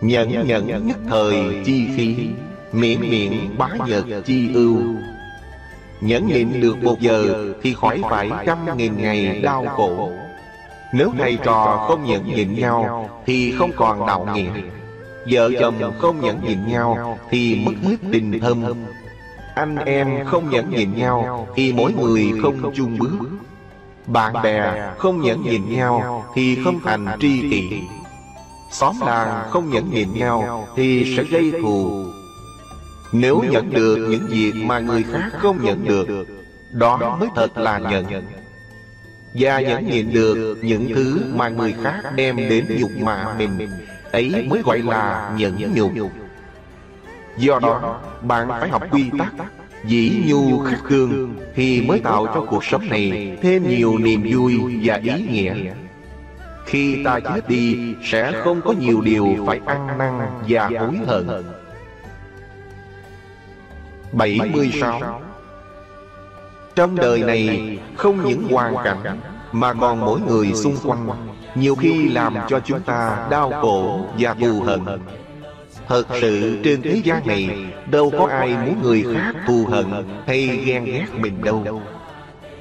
Nhẫn nhẫn nhất thời chi khí Miễn miệng bá nhật chi ưu. Nhẫn nhịn được một giờ Thì khỏi phải trăm nghìn ngày đau khổ nếu thầy trò không nhẫn nhịn nhau Thì không còn đạo nghĩa. Vợ chồng không nhẫn nhịn nhau Thì mất hết tình thâm. Anh em không nhẫn nhịn nhau Thì mỗi người không chung bước. Bạn bè không nhẫn nhịn nhau Thì không thành tri kỷ. Xóm làng không nhẫn nhịn nhau Thì sẽ gây thù. Nếu nhận được những việc mà người khác không nhận được Đó mới thật là nhận Và nhẫn nhịn được những thứ mà người khác đem đến nhục mạ mình. Ấy mới gọi là nhẫn nhục. Do đó bạn phải học quy tắc. Dĩ nhu khắc cương Thì mới tạo cho cuộc sống này Thêm nhiều niềm vui và ý nghĩa. Khi ta chết đi Sẽ không có nhiều điều phải ăn năn và hối hận. 76 Trong đời này Không những hoàn cảnh Mà còn mỗi người xung quanh. Nhiều khi làm cho chúng ta đau khổ và thù hận. Thật sự trên thế gian này Đâu có ai muốn người khác thù hận Hay ghen ghét mình đâu.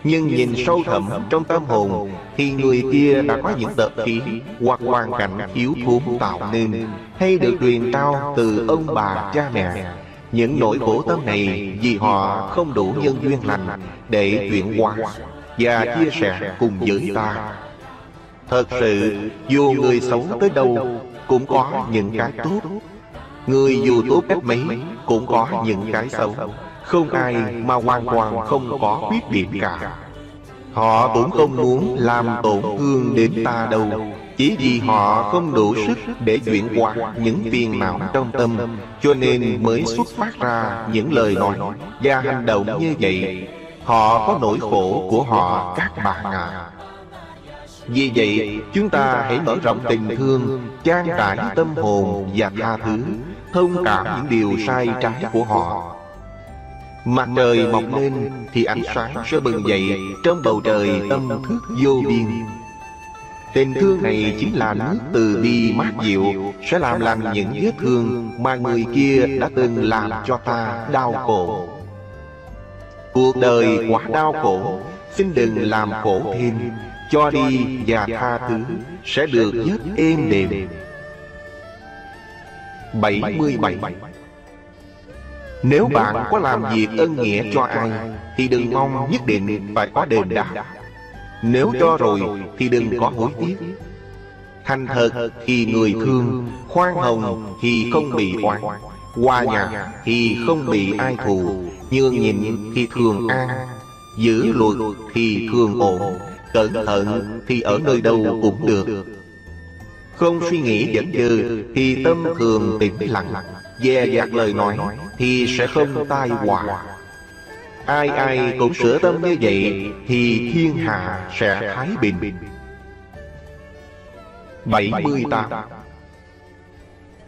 Nhưng nhìn sâu thẳm trong tâm hồn Thì người kia đã có những tập khí Hoặc hoàn cảnh yếu thốn tạo nên Hay được truyền trao từ ông bà cha mẹ Những nỗi khổ tâm này Vì họ không đủ nhân duyên lành Để chuyển hóa Và chia sẻ cùng với ta. Thật sự dù người xấu tới đâu Cũng có những cái tốt. Người dù tốt cách mấy Cũng có những cái xấu. Không ai mà hoàn toàn không có khuyết điểm cả. Họ cũng không muốn làm tổn thương đến ta đâu chỉ vì họ không đủ sức để chuyển qua những phiền não trong tâm Cho nên mới xuất phát ra những lời nói và hành động như vậy Họ có nỗi khổ của họ các bạn ạ à. Vì vậy, chúng ta hãy mở rộng tình thương, trang trải tâm hồn và tha thứ, thông cảm những điều sai trái của họ. Mặt trời mọc lên thì ánh sáng sẽ bừng dậy trong bầu trời tâm thức vô biên. Tình thương này chính là nước từ bi mát dịu Sẽ làm lành những vết thương mà người kia đã từng làm cho ta đau khổ. Cuộc đời quá đau khổ Xin đừng làm khổ thêm. cho đi và tha thứ Sẽ được rất êm đềm. 77 Nếu bạn có làm việc ân nghĩa cho ai Thì đừng mong nhất định phải có đền đáp Nếu cho rồi thì đừng có hối tiếc. Thành thật thì người thương Khoan hồng thì không bị oán. Hòa nhạc thì không bị ai thù. Nhường nhịn thì thường an Giữ luật thì thường ổn. Cẩn thận thì ở nơi đâu cũng được. Không suy nghĩ dẫn dư Thì tâm thường tĩnh lặng. Dè dặt lời nói Thì sẽ không tai họa Ai ai cũng sửa tâm như vậy Thì thiên hạ sẽ thái bình. 78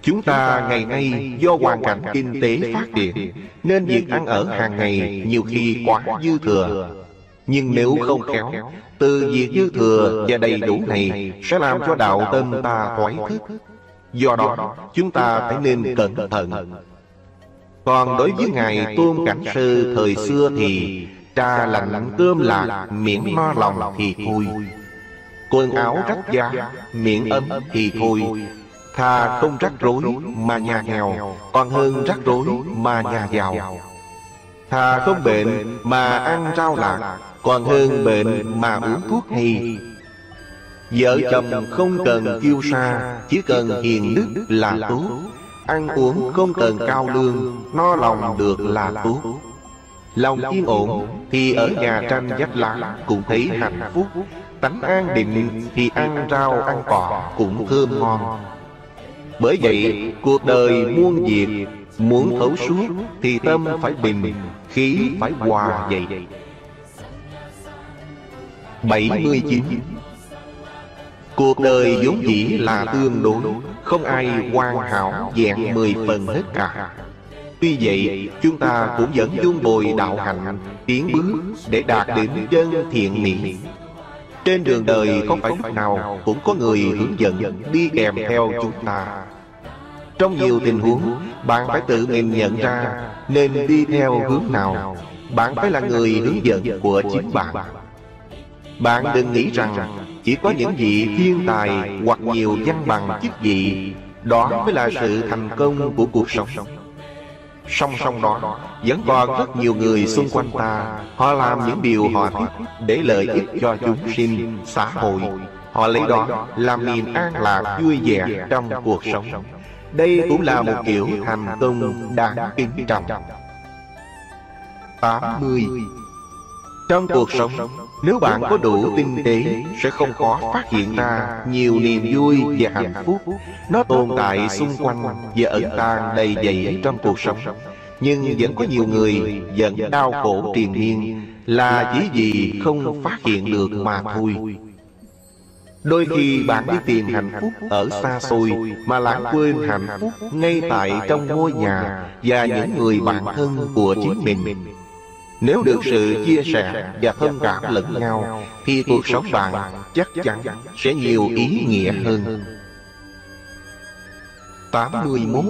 Chúng ta ngày nay do hoàn cảnh kinh tế phát triển Nên việc ăn ở hàng ngày nhiều khi quá dư thừa. Nhưng nếu không khéo từ việc dư thừa và đầy đủ này Sẽ làm cho đạo tâm ta thoái thức. Do đó chúng ta phải nên cẩn thận Còn đối với Ngài Tôn Cảnh Sư thời xưa thì Trà lạnh cơm lạc miễn no lòng thì thôi. Quần áo rách da miễn ấm thì thôi. Thà không rắc rối mà nhà nghèo Còn hơn rắc rối mà nhà giàu. Thà không bệnh mà ăn rau lạc còn hơn bệnh mà uống thuốc hay. Vợ chồng không cần kiêu sa Chỉ cần hiền đức là tốt Ăn uống không cần cao lương No lòng được là tốt Lòng yên ổn Thì ở nhà tranh dắt lá Cũng thấy hạnh phúc. Tánh an định Thì ăn rau ăn cỏ Cũng thơm ngon. Bởi vậy cuộc đời muôn việc Muốn thấu suốt Thì tâm phải bình Khí phải hòa vậy 79 Cuộc đời vốn dĩ là tương đối không ai hoàn hảo dạng mười phần hết cả. Tuy vậy, chúng ta cũng vẫn dung bồi đạo hạnh, Tiến bước để đạt đến chân thiện mỹ Trên đường đời không phải lúc nào cũng có người hướng dẫn đi kèm theo chúng ta. Trong nhiều tình huống, bạn phải tự mình nhận ra Nên đi theo hướng nào. Bạn phải là người hướng dẫn của chính bạn. Bạn đừng nghĩ rằng chỉ có những vị thiên tài hoặc nhiều danh bằng chức vị đó mới là sự thành công của cuộc sống. Song song đó Vẫn còn rất nhiều người xung quanh ta Họ làm những điều họ thích Để lợi ích cho chúng sinh, xã hội. Họ lấy đó làm niềm an lạc vui vẻ trong cuộc sống. Đây cũng là một kiểu thành công đáng kính trọng. 80 trong cuộc sống Nếu bạn có đủ tinh tế Sẽ không khó phát hiện ra Nhiều niềm vui và hạnh phúc. Nó tồn tại xung quanh Và ẩn tàng đầy dẫy trong cuộc sống. Nhưng vẫn có nhiều người Vẫn đau khổ triền miên Là chỉ vì không phát hiện được mà thôi. Đôi khi bạn đi tìm hạnh phúc ở xa xôi Mà lãng quên hạnh phúc ngay tại trong ngôi nhà Và những người bạn thân của chính mình nếu được sự chia sẻ và thông cảm lẫn nhau Thì cuộc sống bạn chắc chắn sẽ nhiều ý nghĩa hơn. 81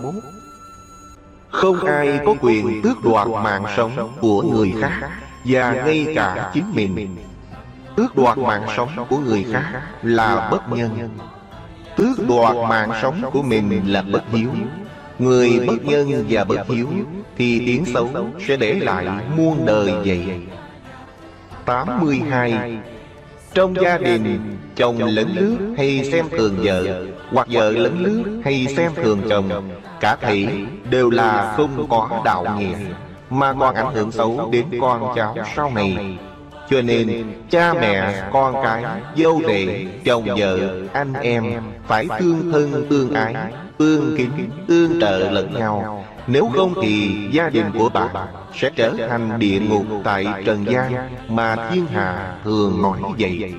Không ai có quyền tước đoạt mạng sống của người khác Và ngay cả chính mình. Tước đoạt mạng sống của người khác là bất nhân. Tước đoạt mạng sống của mình là bất hiếu. Người bất nhân và bất hiếu thì tiếng xấu sẽ để lại muôn đời vậy 82 Trong gia đình Chồng lấn lướt hay xem thường vợ Hoặc vợ lấn lướt hay xem thường chồng Cả thể đều là không có đạo nghĩa Mà còn ảnh hưởng xấu đến con cháu sau này. Cho nên cha mẹ, con cái, dâu rể, chồng vợ, anh em Phải tương thân tương ái, tương kính, tương trợ lẫn nhau. Nếu không thì gia đình của bạn sẽ trở thành địa ngục tại trần gian Mà thiên hạ thường nói vậy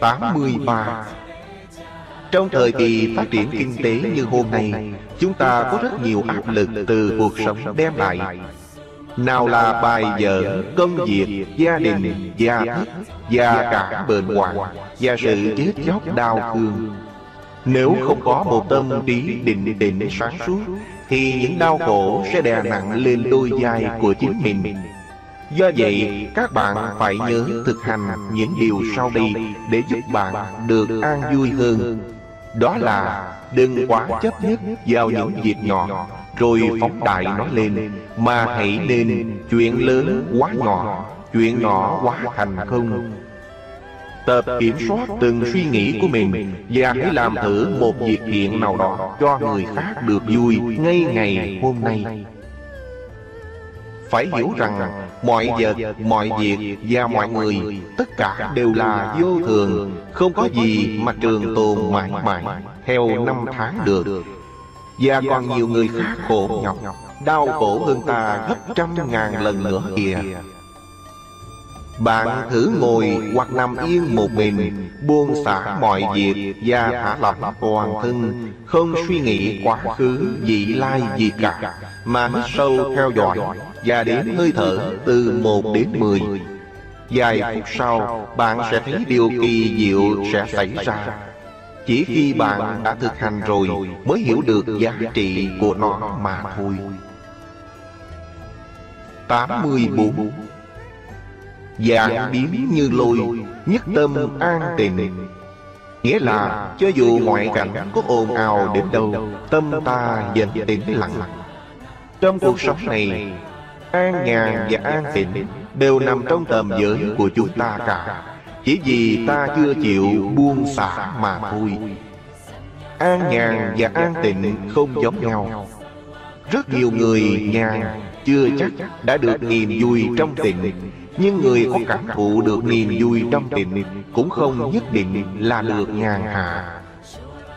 83 Trong thời kỳ phát triển kinh tế như hôm nay Chúng ta có rất nhiều áp lực từ cuộc sống đem lại. Nào là bài vở, công việc, gia đình, gia thất Và cả bệnh hoạn Và sự chết chóc đau thương Nếu không có một tâm trí định định sáng suốt Thì những đau khổ sẽ đè nặng lên đôi vai của chính mình. Do vậy, các bạn phải nhớ thực hành những điều sau đây để giúp bạn được an vui hơn. Đó là đừng quá chấp nhất vào những việc nhỏ rồi phóng đại nó lên. Mà hãy nên chuyện lớn quá nhỏ Chuyện nhỏ quá thành không Tập kiểm soát từng suy nghĩ của mình Và hãy làm thử một việc thiện nào đó Cho người khác được vui ngay ngày hôm nay. Phải hiểu rằng mọi vật, mọi việc và mọi người Tất cả đều là vô thường Không có gì mà trường tồn mãi mãi Theo năm tháng được. Và còn nhiều người khác khổ nhọc Đau khổ hơn ta gấp trăm ngàn lần nữa kìa. Bạn thử ngồi hoặc nằm yên một mình Buông xả mọi việc Và thả lỏng toàn thân. Không suy nghĩ quá khứ vị lai gì cả Mà hít sâu theo dõi Và đến hơi thở từ một đến mười. Vài phút sau Bạn sẽ thấy điều kỳ diệu sẽ xảy ra. chỉ khi bạn đã thực hành rồi Mới hiểu được giá trị của nó mà thôi 84 Dạng biến như lôi, Nhất tâm an tịnh. Nghĩa là, cho dù ngoại cảnh có ồn ào đến đâu, Tâm ta vẫn tĩnh lặng. Trong cuộc sống này, An nhàn và an tịnh Đều nằm trong tầm giới của chúng ta cả. Chỉ vì ta chưa chịu buông xả mà thôi. An nhàn và an tịnh không giống nhau. Rất nhiều người nhàn, chưa chắc đã được niềm vui trong tịnh. Nhưng người có cảm thụ được niềm vui trong tình Cũng không nhất định là được nhàn hạ.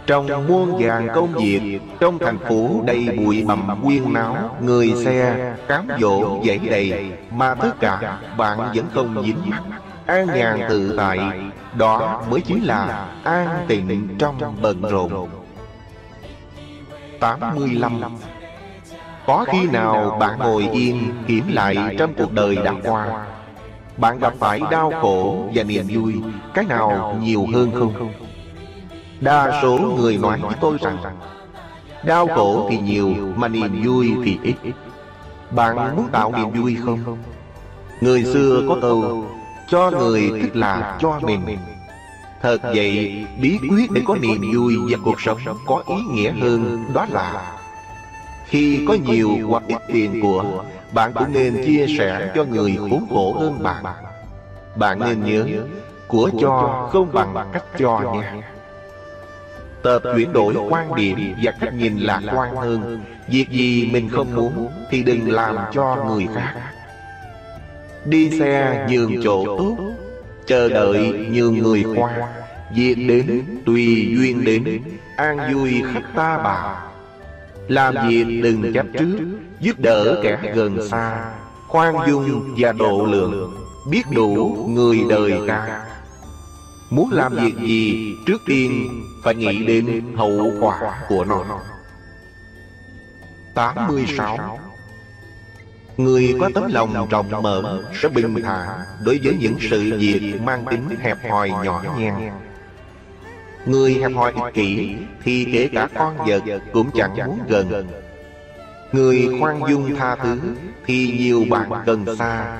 Trong muôn vàng công việc Trong thành phố đầy bụi bặm quyên náo Người xe, cám dỗ, dãy đầy Mà tất cả bạn vẫn không dính mắt. An nhàn tự tại Đó mới chính là an tịnh trong bận rộn. 85 Có khi nào bạn ngồi yên kiểm lại trong cuộc đời đã qua? Bạn gặp phải đau khổ và niềm vui. Cái nào nhiều hơn không? Đa số người nói với tôi rằng Đau khổ thì nhiều mà niềm vui thì ít. Bạn muốn tạo niềm vui không? Người xưa có câu cho người tức là cho mình. Thật vậy, bí quyết để có niềm vui và cuộc sống có ý nghĩa hơn đó là Khi có nhiều hoặc ít tiền của Bạn cũng nên chia sẻ cho người khốn khổ hơn bạn. Bạn. Nên nhớ Của cho không bằng cách cho nha Tập chuyển đổi quan điểm và cách nhìn lạc quan hơn. Việc gì mình không muốn Thì đừng làm cho người khác. Đi xe nhường chỗ tốt Chờ đợi nhường người qua Việc đến tùy duyên đến An vui khách ta bà Làm việc đừng chấp trước Giúp đỡ kẻ gần xa Khoan dung và độ lượng Biết đủ người đời ca. Muốn làm việc gì Trước tiên phải nghĩ đến hậu quả của nó. 86 Người có tấm lòng rộng mở Sẽ bình thản Đối với những sự việc mang tính hẹp hòi nhỏ nhen Người hẹp hòi ích kỷ Thì kể cả con vật cũng chẳng muốn gần. Người khoan dung tha thứ Thì nhiều bạn gần xa.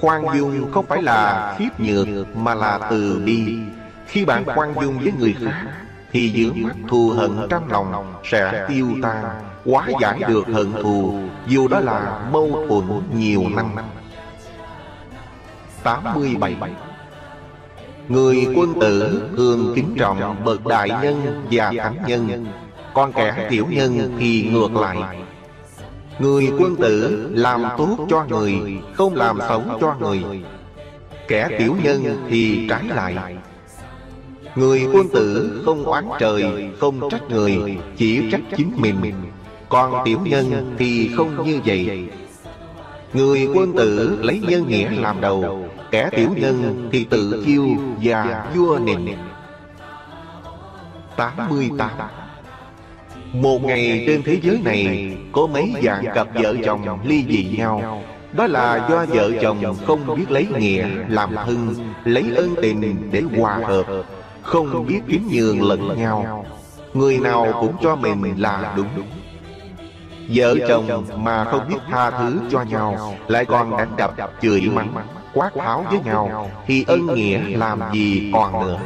Khoan dung không phải là khiếp nhược Mà là từ bi. Khi bạn khoan dung với người khác Thì dưỡng mắt thù hận trong lòng Sẽ tiêu tan Hóa giải được hận thù. Dù đó là mâu thuẫn nhiều năm. 87 Người quân tử thường kính trọng bậc đại nhân và thánh nhân. Còn kẻ tiểu nhân thì ngược lại. Người quân tử làm tốt cho người Không làm xấu cho người. Kẻ tiểu nhân thì trái lại. Người quân tử không oán trời Không trách người Chỉ trách chính mình. Còn tiểu nhân thì không như vậy Người quân tử lấy nhân nghĩa làm đầu Kẻ tiểu nhân thì tự kiêu và vua nịnh. 88 Một ngày trên thế giới này Có mấy dạng cặp vợ chồng ly dị nhau. Đó là do vợ chồng không biết lấy nghĩa làm thân Lấy ân tình để hòa hợp Không biết kính nhường lẫn nhau. Người nào cũng cho mình là đúng Vợ chồng mà không biết tha thứ cho nhau Lại còn đánh đập chửi mắng quát tháo với nhau. Thì ân nghĩa làm gì còn nữa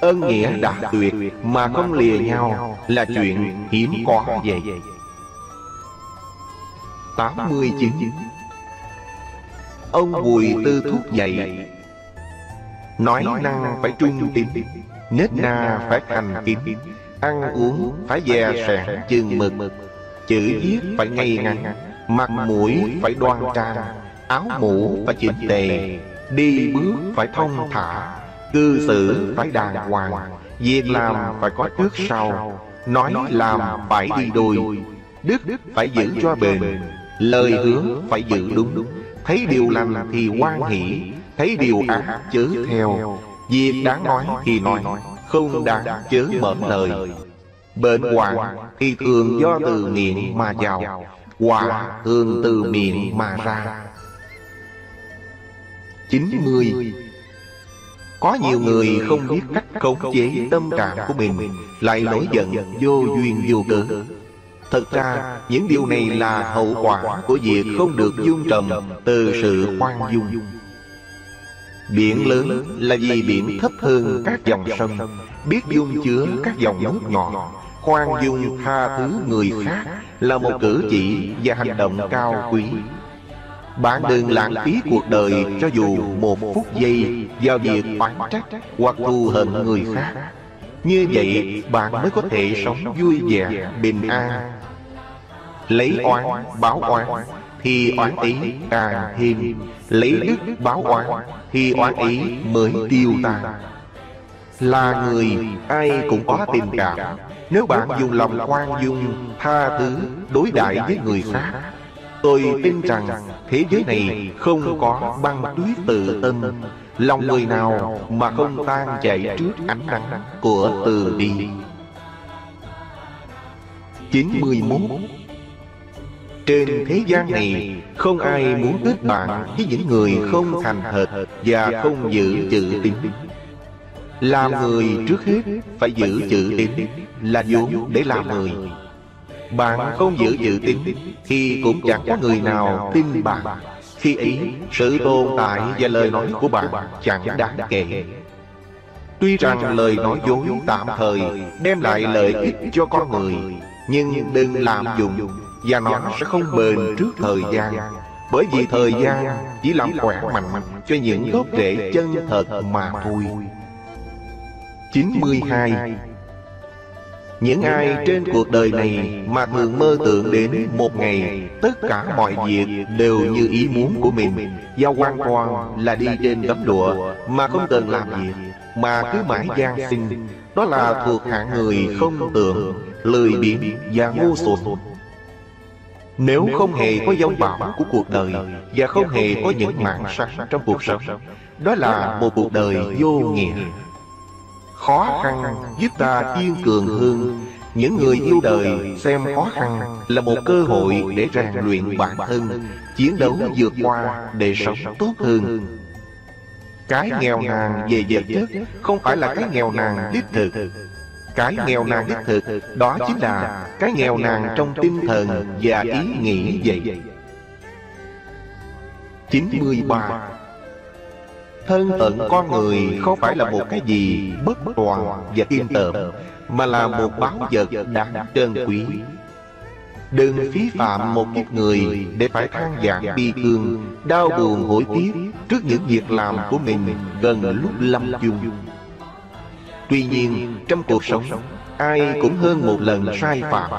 Ân nghĩa đã tuyệt mà không lìa nhau Là chuyện hiếm có vậy. 89 Ông Bùi Tư Thúc dạy Nói năng phải trung tín Nết na phải thành kín Ăn uống phải dè sẻn chừng mực Chữ viết phải ngay ngắn Mặt mũi phải đoan trang Áo mũ phải chỉnh tề Đi bước phải thông thả Cư xử phải đàng hoàng Việc làm phải có trước sau Nói làm phải đi đôi Đức phải giữ cho bền Lời hứa phải giữ đúng Thấy điều lành thì quan hỷ Thấy điều ác chớ theo Việc đáng nói thì nói Không đáng chớ mở lời Bệnh hoạn thì thường do từ miệng mà vào Họa thường từ miệng mà ra. 90 Có nhiều người không biết cách khống chế tâm trạng của mình, Lại nổi giận vô duyên vô cớ. Thật ra, những điều này là hậu quả của việc không được dung trầm từ sự khoan dung. Biển lớn là vì biển thấp hơn các dòng sông, Biết dung chứa các dòng nước nhỏ. Khoan dung tha thứ người khác Là một cử chỉ và hành động cao quý bạn đừng lãng phí cuộc đời cho dù một phút giây vào việc oán trách hoặc thù hận người khác. Như vậy bạn mới có thể sống vui vẻ, bình an. Lấy oán báo oán thì oán ý càng thêm. Lấy đức báo oán thì oán ý mới tiêu tan. Là người ai cũng có tình cảm. Nếu bạn dùng lòng khoan dung Tha thứ đối đãi với người khác Tôi tin rằng thế giới này không có băng tuyết tự tâm Lòng người nào mà không tan chảy trước ánh nắng của từ bi? 91 Trên thế gian này Không ai muốn kết bạn với những người không thành thật Và không giữ chữ tín Làm người trước hết phải giữ chữ tín Là vốn để làm người. bạn không giữ chữ tín Thì cũng chẳng có người nào tin bạn. Khi ấy sự tồn tại và lời nói của bạn chẳng đáng kể. Tuy rằng lời nói dối tạm thời Đem lại lợi ích cho con người Nhưng đừng lạm dụng Và nó sẽ không bền trước thời gian. Bởi vì thời gian chỉ làm khỏe mạnh cho những gốc rễ chân thật mà thôi 92 những ai trên cuộc đời này mà thường mơ tưởng đến một ngày tất cả mọi việc đều như ý muốn của mình. Giao quan quan là đi trên gấm lụa mà không cần làm việc Mà cứ mãi gian sinh. Đó là thuộc hạng người không tưởng, lười biếng và ngu xuẩn. Nếu không hề có dông bão của cuộc đời Và không hề có những mạng sáng trong cuộc sống Đó là một cuộc đời vô nghĩa Khó khăn, giúp ta kiên cường hơn. Những người yêu đời xem khó khăn Là một cơ hội để rèn luyện bản thân, Chiến đấu vượt qua để sống tốt hơn. Cái nghèo nàn về vật chất Không phải là cái nghèo nàn đích thực. Cái nghèo nàn đích thực, Đó chính là cái nghèo nàn trong tinh thần và ý nghĩ vậy. 93 Thân phận con người không phải là một cái gì bất toàn và tiên tởm Mà là một báo vật đáng trân quý Đừng phí phạm một kiếp người để phải than vãn bi thương, đau buồn hối tiếc trước những việc làm của mình gần lúc lâm chung. Tuy nhiên, trong cuộc sống, ai cũng hơn một lần sai phạm,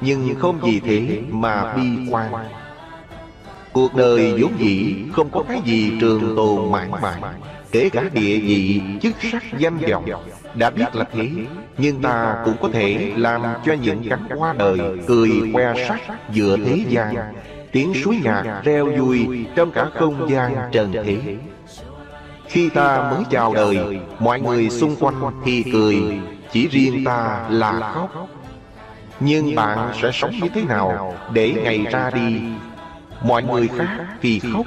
nhưng không vì thế mà bi quan. Cuộc đời vốn dĩ không có cái gì trường tồn mãi mãi Kể cả địa vị, chức sắc, danh vọng Đã biết là thế Nhưng ta cũng có thể làm cho những cánh hoa đời Cười que sắc giữa thế gian. Tiếng suối nhạc reo vui Trong cả không gian trần thế. Khi ta mới chào đời Mọi người xung quanh thì cười Chỉ riêng ta là khóc. Nhưng bạn sẽ sống như thế nào Để ngày ra đi Mọi người khác thì khóc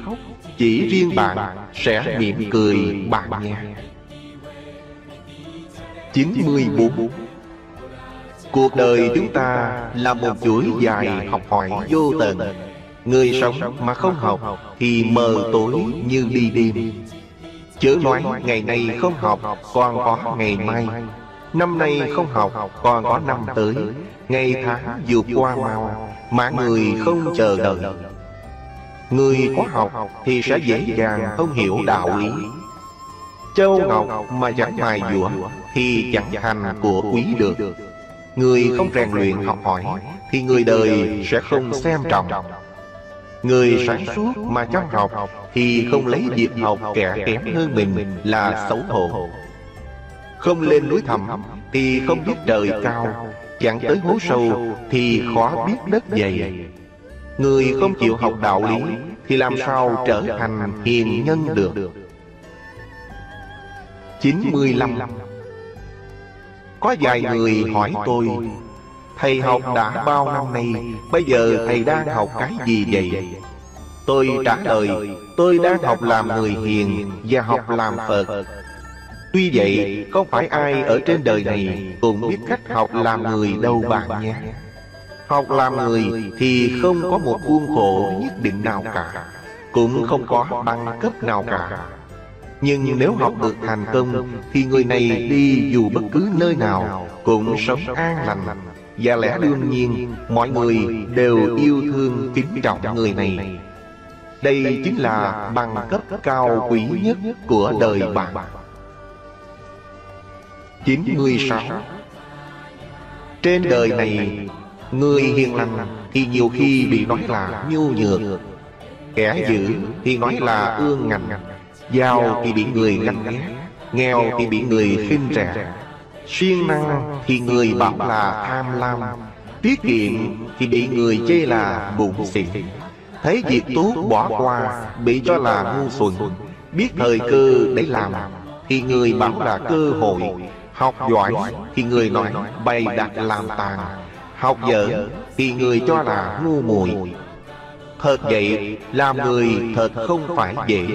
Chỉ riêng bạn sẽ mỉm cười bạn nghe 94 Cuộc đời chúng ta là một chuỗi dài học hỏi vô tận. Người sống mà không học thì mờ tối như đi đêm. Chớ nói ngày nay không học còn có ngày mai. Năm nay không học còn có năm tới. Ngày tháng vượt qua mau Mà người không chờ đợi Người có học thì sẽ dễ dàng thông hiểu đạo lý. Châu Ngọc mà chẳng mài dũa Thì chẳng thành của quý được. Người không rèn luyện học hỏi Thì người đời sẽ không xem trọng. Người sáng suốt mà chăm học Thì không lấy việc học kẻ kém hơn mình là xấu hổ. Không lên núi thẳm thì không biết trời cao. Chẳng tới hố sâu thì khó biết đất dày Người không chịu học đạo lý Thì làm sao trở thành hiền nhân được? 95 Có vài người hỏi tôi Thầy học đã bao năm nay Bây giờ thầy đang học cái gì vậy? Tôi trả lời Tôi đang học làm người hiền Và học làm Phật. Tuy vậy không phải ai ở trên đời này Cũng biết cách học làm người đâu bạn nhé Học làm người thì không có một khuôn khổ nhất định nào cả Cũng không có bằng cấp nào cả. Nhưng nếu học được thành công Thì người này đi dù bất cứ nơi nào Cũng sống an lành. Và lẽ đương nhiên Mọi người đều yêu thương kính trọng người này. Đây chính là bằng cấp cao quý nhất của đời bạn. 96 Trên đời này Người hiền lành thì nhiều khi bị nói là nhu nhược. Kẻ dữ thì nói là ương ngạnh. Giàu thì bị người ganh ghét. Nghèo thì bị người khinh rẻ Siêng năng thì người bảo là tham lam. Tiết kiệm thì bị người chê là bụng xịn. Thấy việc tốt bỏ qua Bị cho là ngu xuẩn. Biết thời cơ để làm. Thì người bảo là cơ hội. Học giỏi thì người nói bày đặt làm tàn Học dở thì người cho là ngu muội. Thật vậy làm người thật không phải dễ.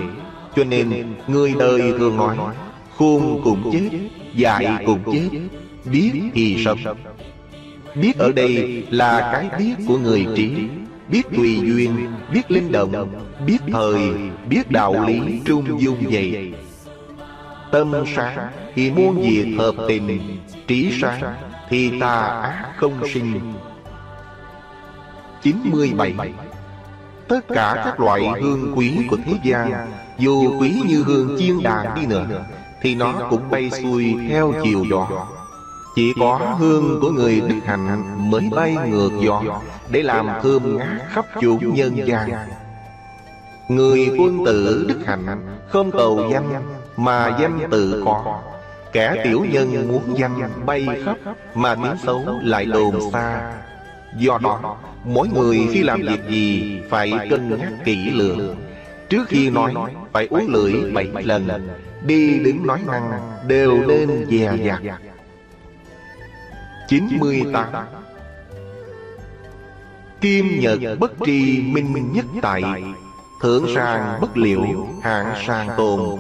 Cho nên người đời thường nói Khôn cũng chết Dạy cũng chết Biết thì sống. Biết ở đây là cái biết của người trí Biết tùy duyên Biết linh động Biết thời Biết đạo lý trung dung vậy. Tâm sáng thì muôn việc hợp tình Trí sáng thì tà ác không sinh. 97 Tất cả các loại hương quý của thế gian, Dù quý như hương chiên đàn đi nữa, Thì nó cũng bay xuôi theo chiều gió. Chỉ có hương của người đức hạnh Mới bay ngược gió, Để làm thơm ngát khắp chốn nhân gian. Người quân tử đức hạnh Không cầu danh Mà danh tự có. Kẻ tiểu nhân muốn danh bay khắp Mà tiếng xấu lại đồn xa. Do đó Mỗi người khi làm việc gì Phải cân nhắc kỹ lưỡng. Trước khi nói Phải uống lưỡi bảy lần. Đi đứng nói năng Đều nên dè dặt. 98 Kim nhật bất tri minh minh nhất tại Thượng sàng bất liệu hạng sàng tồn.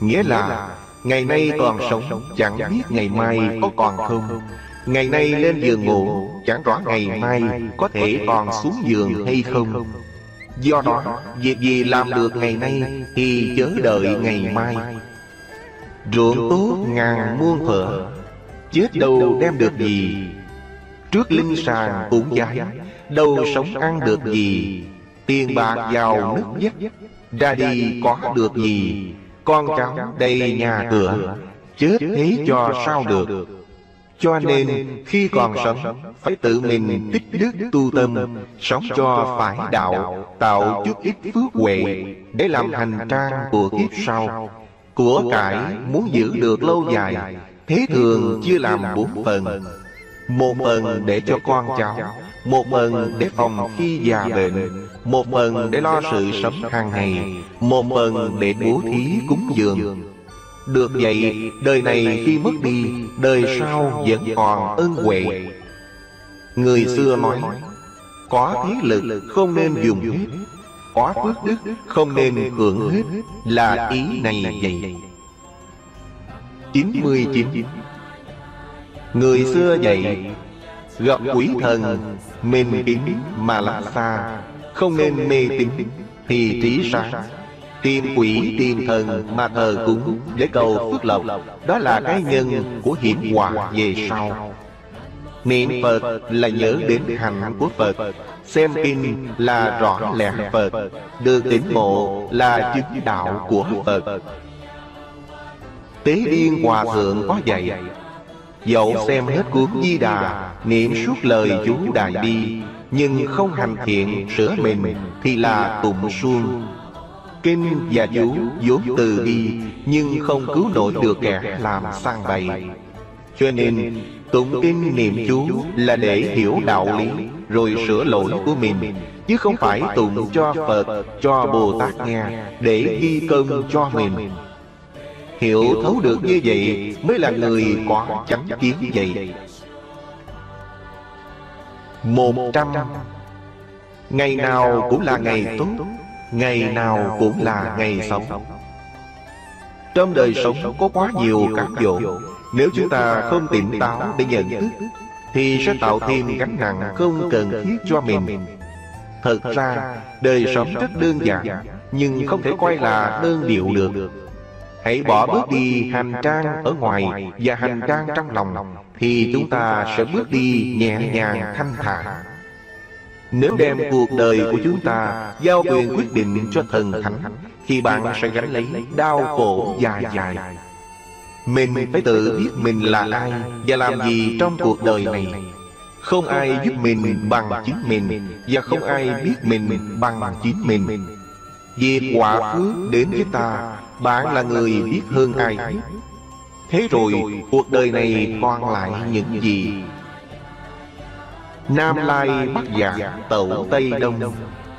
Nghĩa là Ngày nay còn sống Chẳng biết ngày mai có còn không. Ngày nay lên giường ngủ Chẳng rõ ngày mai Có thể còn xuống giường hay không. Do đó Việc gì làm được ngày nay Thì chớ đợi ngày mai. Ruộng tốt ngàn muôn thở Chết đâu đem được gì. Trước linh sàng cũng giái Đâu sống ăn được gì. Tiền bạc giàu nước dắt Ra đi có được gì Con cháu đầy nhà cửa Chết thế cho sao được. cho nên khi còn sống Phải tự mình tích đức tu tâm Sống cho phải đạo Tạo chút ít phước huệ Để làm hành trang của kiếp sau. Của cải muốn giữ được lâu dài Thế thường chưa làm bốn phần. Một phần để cho con cháu Một phần để phòng khi già bệnh. Một phần để lo sự sống hàng ngày. Một phần để bố thí cúng dường. được vậy, đời này khi mất đi, đời sau vẫn còn ân huệ. Người xưa nói, có thế lực không nên dùng hết, có phước đức không nên hưởng hết, là ý này vậy. 99 Người xưa dạy Gặp quỷ thần Mên tín mà lạc xa. Không nên mê tín Thì trí sáng. Tìm quỷ tìm thần mà thờ cúng Để cầu phước lộc. Đó là cái nhân của hiểm họa về sau. Niệm Phật là nhớ đến hành của Phật. Xem kinh là rõ lẽ Phật. Được tỉnh ngộ là chứng đạo của Phật. Tế Điên Hòa Thượng có dạy Dẫu xem hết cuốn Di Đà Niệm suốt lời chú Đại Bi Nhưng không hành thiện sửa mình Thì là tụng xuông Kinh và chú vốn từ bi Nhưng không cứu nổi được kẻ làm sang bậy. Cho nên tụng kinh niệm chú là để hiểu đạo lý Rồi sửa lỗi của mình. Chứ không phải tụng cho Phật, cho Bồ Tát nghe Để ghi công cho mình Hiểu thấu được như vậy Mới là người có chánh kiến vậy. Một trăm Ngày nào cũng là ngày tốt Ngày nào cũng là ngày sống. Trong đời sống có quá nhiều cám dỗ. Nếu chúng ta không tỉnh táo để nhận thức Thì sẽ tạo thêm gánh nặng không cần thiết cho mình. Thật ra đời sống rất đơn giản Nhưng không thể quay là đơn điệu được Hãy bỏ bớt đi hành trang ở ngoài Và hành trang trong lòng Thì chúng ta sẽ bước đi nhẹ nhàng thanh thản. nếu đem cuộc đời của chúng ta Giao quyền quyết định cho thần thánh Thì bạn sẽ gánh lấy đau khổ dài dài Mình phải tự biết mình là ai Và làm gì trong cuộc đời này. Không ai giúp mình bằng chính mình Và không ai biết mình bằng chính mình. Việc quả phước đến với ta Bạn là người biết hơn ai. hết. Thế rồi cuộc đời này còn lại những gì? Nam Lai Bắc Giạc Tẩu Tây Đông.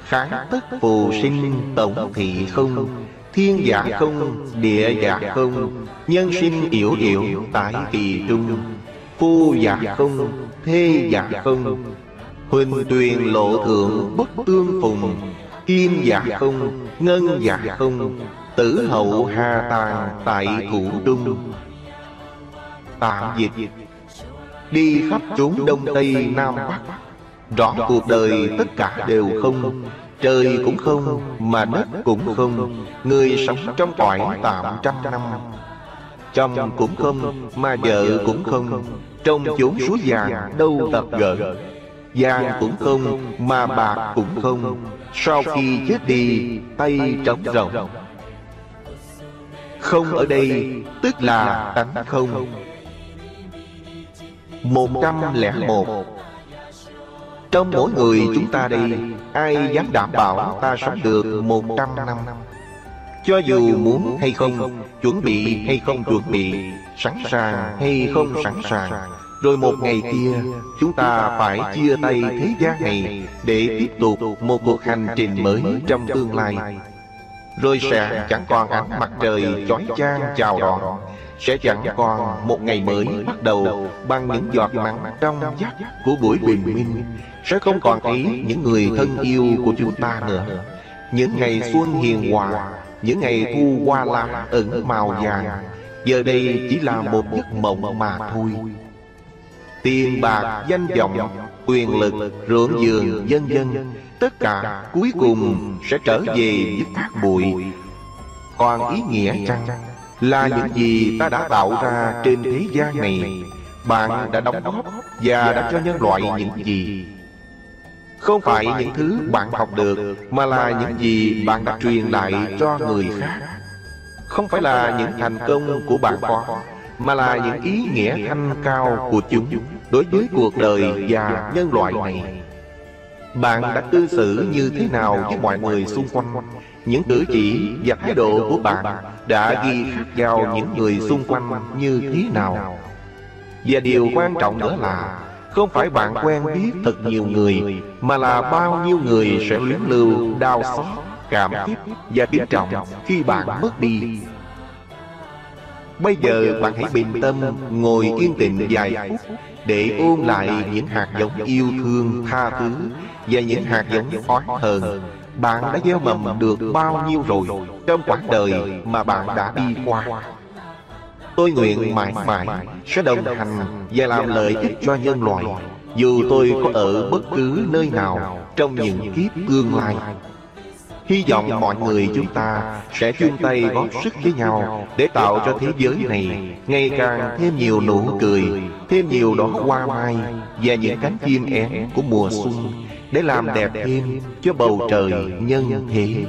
Kháng tất phù sinh tổng thị không. Thiên giả không, địa giả không. Nhân sinh yểu yểu tại kỳ trung. Phu giả không, thê giả không. Huỳnh tuyền lộ thượng bất tương phùng. Kim giả không, ngân giả không Tử hậu hà tàn tại thủ trung. Tạm dịch. Đi khắp chốn Đông Tây Nam Bắc. Rõ cuộc đời tất cả đều không. Trời cũng không Mà đất cũng không. Người sống trong cõi tạm trăm năm. Chồng cũng không Mà vợ cũng không. Trong chốn suối vàng đâu tập gỡ Vàng cũng không Mà bạc cũng không. Sau khi chết đi Tay trống rỗng không ở đây, Tức là tánh không. Một trăm lẻ một. Trong mỗi người chúng ta đây, Ai dám đảm bảo ta sống được một trăm năm? Cho dù muốn hay không, Chuẩn bị hay không chuẩn bị, Sẵn sàng hay không sẵn sàng, rồi một ngày kia, Chúng ta phải chia tay thế gian này Để tiếp tục một cuộc hành trình mới trong tương lai. Rồi sẽ chẳng còn ánh mặt trời chói chang chào đón. Sẽ chẳng còn một ngày mới bắt đầu Bằng những giọt nắng trong vắt của buổi bình minh. Sẽ không còn thấy những người thân yêu của chúng ta nữa. Những ngày xuân hiền hòa Những ngày thu hoa lá ẩn màu vàng. Giờ đây chỉ là một giấc mộng mà thôi. Tiền bạc, danh vọng, quyền lực, ruộng vườn, dân dân Tất cả cuối cùng sẽ trở về với cát bụi. Còn ý nghĩa chăng? là những gì ta đã tạo ra trên thế gian này. Bạn đã đóng góp và đã cho nhân loại những gì. Không phải những thứ bạn học được Mà là những gì bạn đã truyền lại cho người khác. Không phải là những thành công của bạn có Mà là những ý nghĩa thanh cao của chúng đối với cuộc đời và nhân loại này bạn đã cư xử như thế nào với mọi người xung quanh? những cử chỉ và thái độ của bạn đã ghi khắc vào những người xung quanh như thế nào? và điều quan trọng nữa là không phải bạn quen biết thật nhiều người mà là bao nhiêu người sẽ luyến lưu đau xót cảm kích và kính trọng khi bạn mất đi. Bây giờ bạn hãy bình tâm ngồi yên tĩnh vài phút Để ôn lại những hạt giống yêu thương tha thứ Và những hạt giống oán hờn Bạn đã gieo mầm được bao nhiêu rồi Trong quãng đời mà bạn đã đi qua? Tôi nguyện mãi mãi sẽ đồng hành và làm lợi ích cho nhân loại. Dù tôi có ở bất cứ nơi nào trong những kiếp tương lai Hy vọng mọi người chúng ta sẽ chung tay góp sức với nhau để tạo cho thế giới này ngày càng thêm nhiều nụ cười, thêm nhiều đóa hoa mai và những cánh chim én của mùa xuân để làm đẹp thêm cho bầu trời nhân thế.